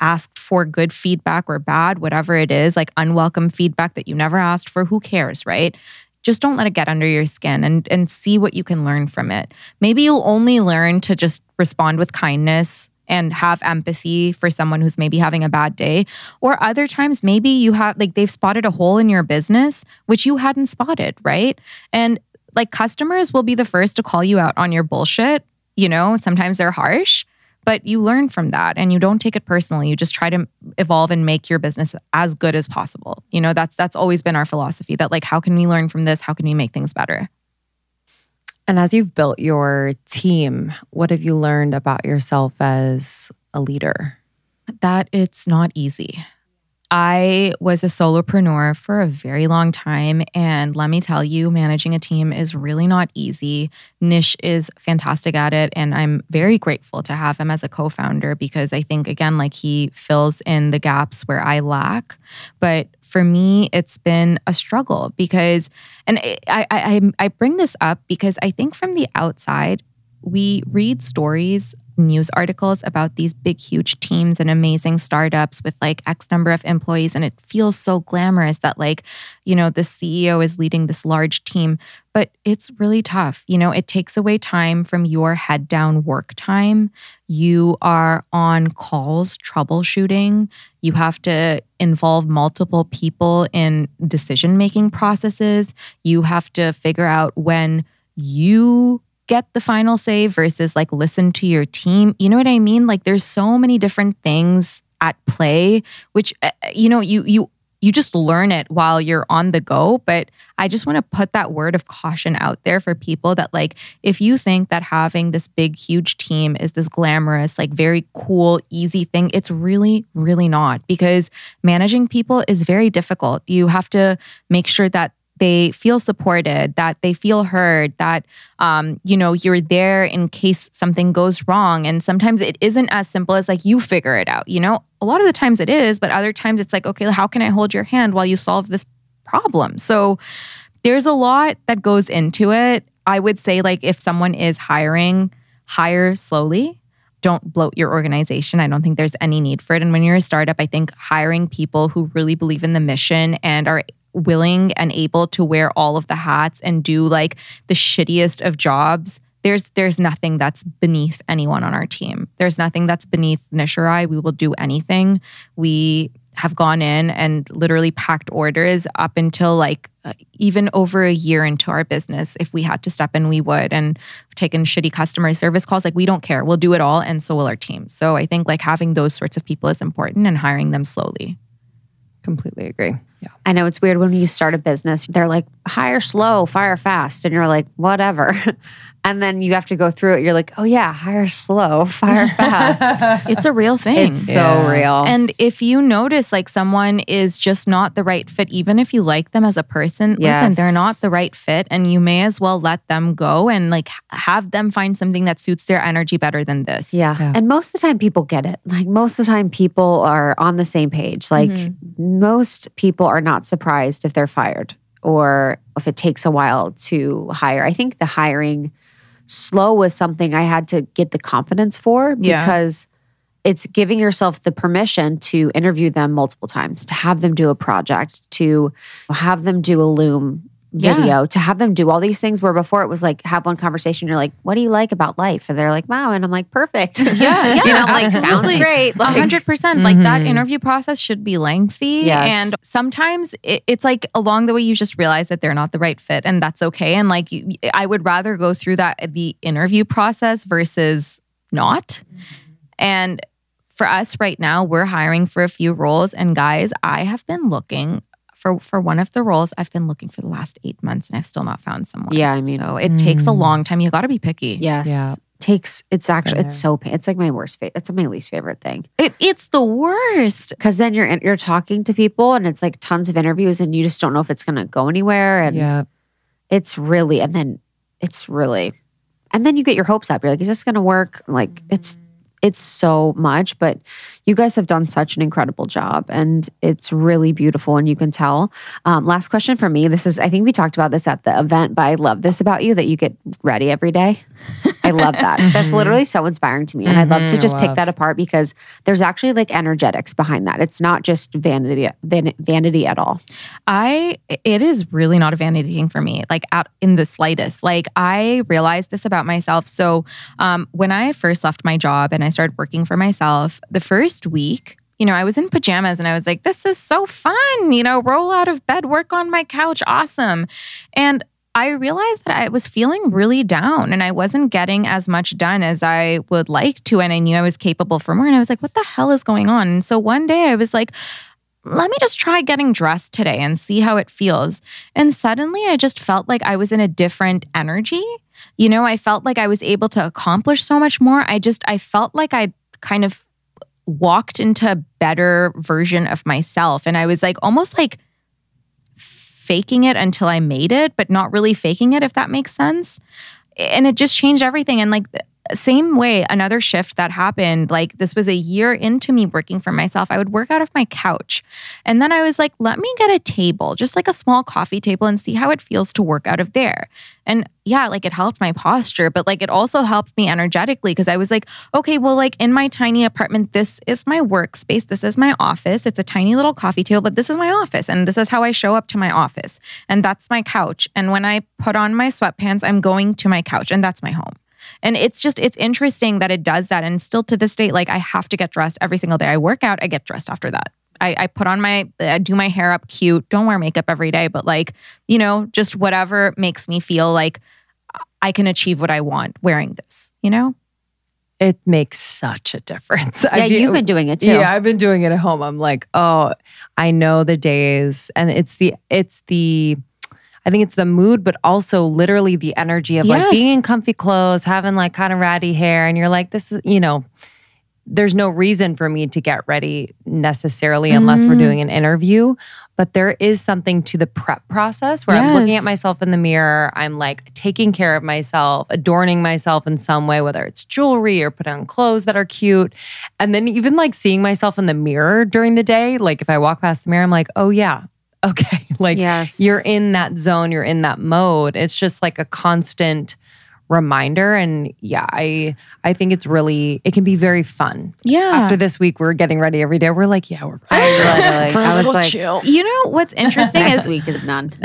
asked for good feedback or bad, whatever it is, like unwelcome feedback that you never asked for, who cares, right? Just don't let it get under your skin and and see what you can learn from it. Maybe you'll only learn to just respond with kindness and have empathy for someone who's maybe having a bad day. Or other times, maybe you have, like, they've spotted a hole in your business, which you hadn't spotted, right? And like, customers will be the first to call you out on your bullshit. You know, sometimes they're harsh, but you learn from that and you don't take it personally. You just try to evolve and make your business as good as possible. You know, that's that's always been our philosophy that like how can we learn from this? How can we make things better? And as you've built your team, what have you learned about yourself as a leader? that it's not easy. I was a solopreneur for a very long time. And let me tell you, managing a team is really not easy. Nish is fantastic at it. And I'm very grateful to have him as a co founder because I think, again, like he fills in the gaps where I lack. But for me, it's been a struggle because, and I, I, I, I bring this up because I think from the outside, we read stories news articles about these big, huge teams and amazing startups with like X number of employees. And it feels so glamorous that, like, you know, the CEO is leading this large team, but it's really tough. You know, it takes away time from your head down work time. You are on calls troubleshooting. You have to involve multiple people in decision making processes. You have to figure out when you get the final say versus like listen to your team. You know what I mean? Like there's so many different things at play which uh, you know you you you just learn it while you're on the go but i just want to put that word of caution out there for people that like if you think that having this big huge team is this glamorous like very cool easy thing it's really really not because managing people is very difficult you have to make sure that they feel supported, that they feel heard, that um, you know you're there in case something goes wrong. And sometimes it isn't as simple as like you figure it out. You know, a lot of the times it is, but other times it's like, okay, how can I hold your hand while you solve this problem? So there's a lot that goes into it. I would say like if someone is hiring, hire slowly don't bloat your organization. I don't think there's any need for it. And when you're a startup, I think hiring people who really believe in the mission and are willing and able to wear all of the hats and do like the shittiest of jobs there's there's nothing that's beneath anyone on our team. There's nothing that's beneath nish or i we will do anything. We have gone in and literally packed orders up until like uh, even over a year into our business. If we had to step in we would and taken shitty customer service calls like we don't care. We'll do it all and so will our team. So i think like having those sorts of people is important and hiring them slowly. Completely agree yeah. I know it's weird when you start a business, they're like, hire slow, fire fast. And you're like, whatever. And then you have to go through it. You're like, oh, yeah, hire slow, fire fast. it's a real thing. It's yeah. so real. And if you notice like someone is just not the right fit, even if you like them as a person, yes. listen, they're not the right fit. And you may as well let them go and like have them find something that suits their energy better than this. Yeah. yeah. And most of the time, people get it. Like most of the time, people are on the same page. Like mm-hmm. most people are not surprised if they're fired or if it takes a while to hire. I think the hiring slow was something I had to get the confidence for because yeah. it's giving yourself the permission to interview them multiple times, to have them do a project, to have them do a Loom video, yeah. to have them do all these things where before it was like have one conversation, you're like, what do you like about life? And they're like, wow. And I'm like, perfect. Yeah. yeah you know, like sounds great. Like, 100%. percent Like that mm-hmm. interview process should be lengthy. Yes. And sometimes it, it's like along the way, you just realize that they're not the right fit and that's okay. And like, you, I would rather go through that, the interview process versus not. And for us right now, we're hiring for a few roles. And guys, I have been looking for for one of the roles I've been looking for the last eight months and I've still not found someone. Yeah, I mean, so it mm. takes a mm. long time. You got to be picky. Yes. Yeah. Takes it's actually it's so it's like my worst favorite. It's my least favorite thing. It it's the worst because then you're you're talking to people and it's like tons of interviews and you just don't know if it's gonna go anywhere and yeah. it's really and then it's really and then you get your hopes up. You're like, is this gonna work? Like it's it's so much, but you guys have done such an incredible job and it's really beautiful and you can tell. Um, last question for me. This is, I think we talked about this at the event, but I love this about you that you get ready every day. I love that. That's mm-hmm. literally so inspiring to me. And I'd love to mm-hmm. just pick that apart because there's actually like energetics behind that. It's not just vanity van, vanity at all. I it is really not a vanity thing for me, like out in the slightest. Like I realized this about myself. So um, when I first left my job and I started working for myself, the first week you know, I was in pajamas and I was like, this is so fun, you know, roll out of bed, work on my couch, awesome. And I realized that I was feeling really down and I wasn't getting as much done as I would like to. And I knew I was capable for more. And I was like, what the hell is going on? And so one day I was like, let me just try getting dressed today and see how it feels. And suddenly I just felt like I was in a different energy. You know, I felt like I was able to accomplish so much more. I just, I felt like I kind of walked into a better version of myself. And I was like, almost like, faking it until I made it, but not really faking it, if that makes sense. And it just changed everything. And like same way, another shift that happened, like this was a year into me working for myself. I would work out of my couch. And then I was like, let me get a table, just like a small coffee table, and see how it feels to work out of there. And yeah, like it helped my posture, but like it also helped me energetically because I was like, okay, well, like in my tiny apartment, this is my workspace. This is my office. It's a tiny little coffee table, but this is my office. And this is how I show up to my office. And that's my couch. And when I put on my sweatpants, I'm going to my couch, and that's my home. And it's just, it's interesting that it does that. And still to this day, like I have to get dressed every single day. I work out, I get dressed after that. I, I put on my, I do my hair up cute. Don't wear makeup every day, but like, you know, just whatever makes me feel like I can achieve what I want wearing this, you know? It makes such a difference. Yeah, you've been doing it too. Yeah, I've been doing it at home. I'm like, oh, I know the days, and it's the it's the I think it's the mood, but also literally the energy of like being in comfy clothes, having like kind of ratty hair, and you're like, this is, you know, there's no reason for me to get ready necessarily unless we're Mm. doing an interview. But there is something to the prep process where I'm looking at myself in the mirror. I'm like taking care of myself, adorning myself in some way, whether it's jewelry or put on clothes that are cute. And then even like seeing myself in the mirror during the day, like if I walk past the mirror, I'm like, oh yeah, okay. like Yes. you're in that zone, you're in that mode. It's just like a constant reminder and yeah i i think it's really it can be very fun Yeah. after this week we're getting ready every day we're like yeah we're I literally, for was like, chill. you know what's interesting next is week is none.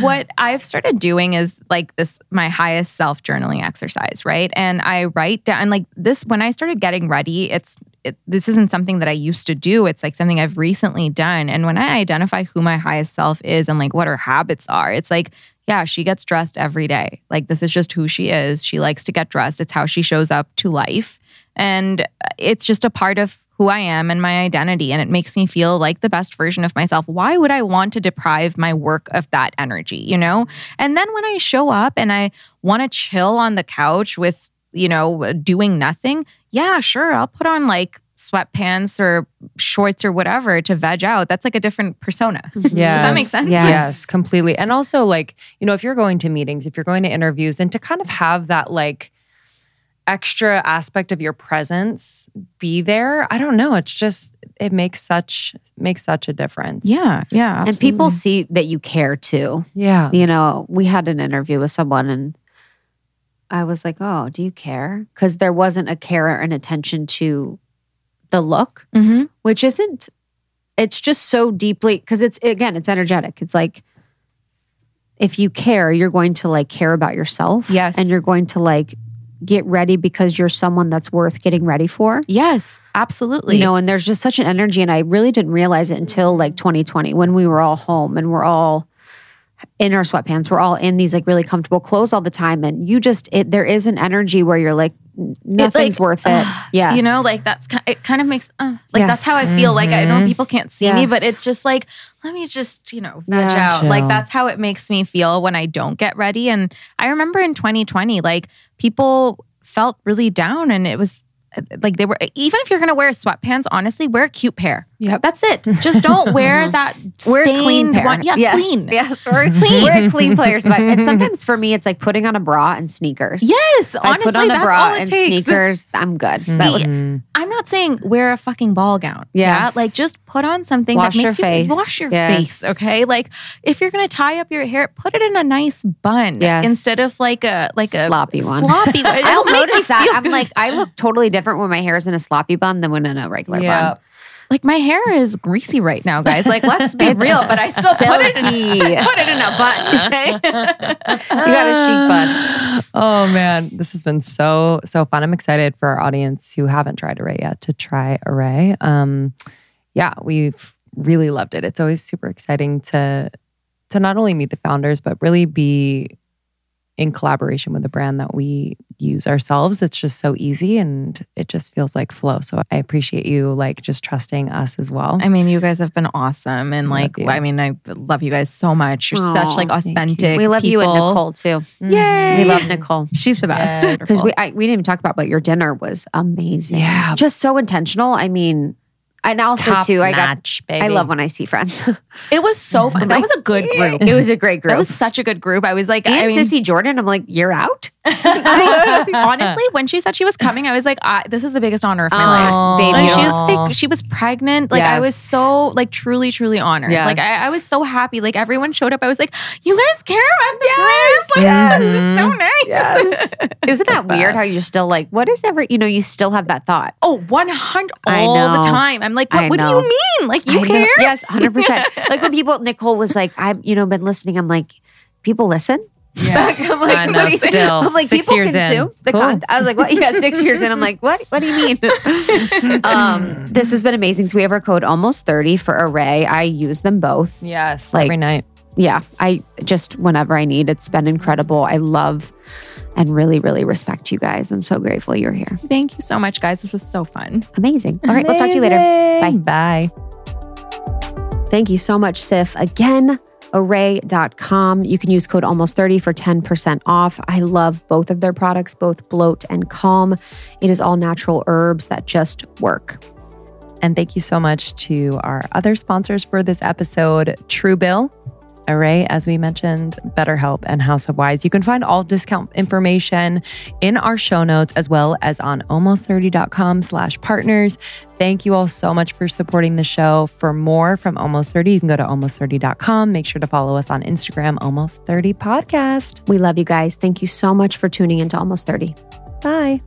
what I've started doing is like this my highest self journaling exercise, right? And I write down like this when I started getting ready, it's it, this isn't something that I used to do. It's like something I've recently done. And when I identify who my highest self is and like what her habits are, it's like yeah, she gets dressed every day. Like this is just who she is. She likes to get dressed. It's how she shows up to life. And uh, it's just a part of who I am and my identity. And it makes me feel like the best version of myself. Why would I want to deprive my work of that energy, you know? And then when I show up and I want to chill on the couch with, you know, uh, doing nothing, yeah, sure, I'll put on like sweatpants or shorts or whatever to veg out. That's like a different persona. Yeah. Does that make sense? Yes. Yes. completely. And also, like, you know, if you're going to meetings, if you're going to interviews, and to kind of have that, like, extra aspect of your presence be there, I don't know. It's just, it makes such, makes such a difference. Yeah, yeah. and people see that you care too. Yeah. You know, we had an interview with someone and I was like, oh, do you care? Because there wasn't a care and attention to the look, Mhm. which isn't, it's just so deeply, because it's, again, it's energetic. It's like, if you care, you're going to like care about yourself. Yes. And you're going to like get ready because you're someone that's worth getting ready for. Yes, absolutely. You know, and there's just such an energy. And I really didn't realize it until like 2020 when we were all home and we're all in our sweatpants. We're all in these like really comfortable clothes all the time. And you just, it, there is an energy where you're like, n- nothing's worth it. Yeah. You know, like that's ki- it. Kind of makes uh, like that's how I feel. Like I know people can't see me, but it's just like let me just you know veg Yes. out. Like that's how it makes me feel when I don't get ready. And I remember in 2020, like people felt really down, and it was uh, like they were even if you're gonna wear sweatpants, honestly, wear a cute pair. Yep. That's it. Just don't wear that we're clean one. Yeah, yes. clean. Yes, we're clean. we're a clean players. And sometimes for me, it's like putting on a bra and sneakers. Yes, If I put on a that's bra and takes. sneakers. I'm good. That was. I'm not saying wear a fucking ball gown. Yes. Yeah. Like just put on something Wash that your makes you face. wash your Yes. face. Okay. Like if you're gonna tie up your hair, put it in a nice bun. Yes. Instead of like a like a Sloppy one. Sloppy one. I'll notice that. I'm good. like, I look totally different when my hair is in a sloppy bun than when in a regular Yeah. bun. Like my hair is greasy right now, guys. Like let's be real, but I still put it in silky. put it in a bun. Okay. You got a chic bun. Oh man, this has been so so fun. I'm excited for our audience who haven't tried Arrae yet to try Arrae. Um, yeah, we've really loved it. It's always super exciting to to not only meet the founders but really be in collaboration with a brand that we use ourselves. It's just so easy and it just feels like flow. So I appreciate you like just trusting us as well. I mean, you guys have been awesome, and Love like, you. I mean, I love you guys so much. You're such like authentic. We love you and. Nicole too. Yay! We love Nicole. She's the best. Yeah. Because we I, we didn't even talk about, but your dinner was amazing. Yeah. just so intentional. I mean, and also Top too, I got. baby. I love when I see friends. It was so fun. That was a good group. it was a great group. That was such a good group. I was like, and I mean, to see Jordan, I'm like, you're out. I, honestly, when she said she was coming, I was like, I, "This is the biggest honor of my life." Baby. Like, she was big, she was pregnant. Like I was so like truly, truly honored. Like I, I was so happy. Like everyone showed up. I was like, "You guys care about the Yes, Grace? Like yes. this is so mm-hmm. nice." Yes. Isn't that weird how you're still like, what is ever, you know, you still have that thought. Oh, 100 I all the time. I'm like, what, what do you mean? Like you I know. care? Yes, 100%. like when people, Nicole was like, I've, you know, been listening. I'm like, people listen? Yeah. I'm like, I know, what do you- still. I'm like, Six people years in. consume the Cool. content. I was like, what? Yeah, six years in. I'm like, what? What do you mean? um, this has been amazing. So we have our code almost 30 for Arrae. I use them both. Yes, Like- every night. Yeah, I just whenever I need, it's been incredible. I love and really, really respect you guys. I'm so grateful you're here. Thank you so much, guys. This is so fun. Amazing. All right, we'll talk to you later. Bye. Bye. Thank you so much, Sif. Again, arrae.com. You can use code almost 30 for 10% off. I love both of their products, both bloat and calm. It is all natural herbs that just work. And thank you so much to our other sponsors for this episode Truebill, Arrae, as we mentioned, BetterHelp, and House of Wise. You can find all discount information in our show notes as well as on almost30.com slash partners. Thank you all so much for supporting the show. For more from Almost 30, you can go to almost30.com. Make sure to follow us on Instagram, Almost 30 Podcast. We love you guys. Thank you so much for tuning into Almost 30. Bye.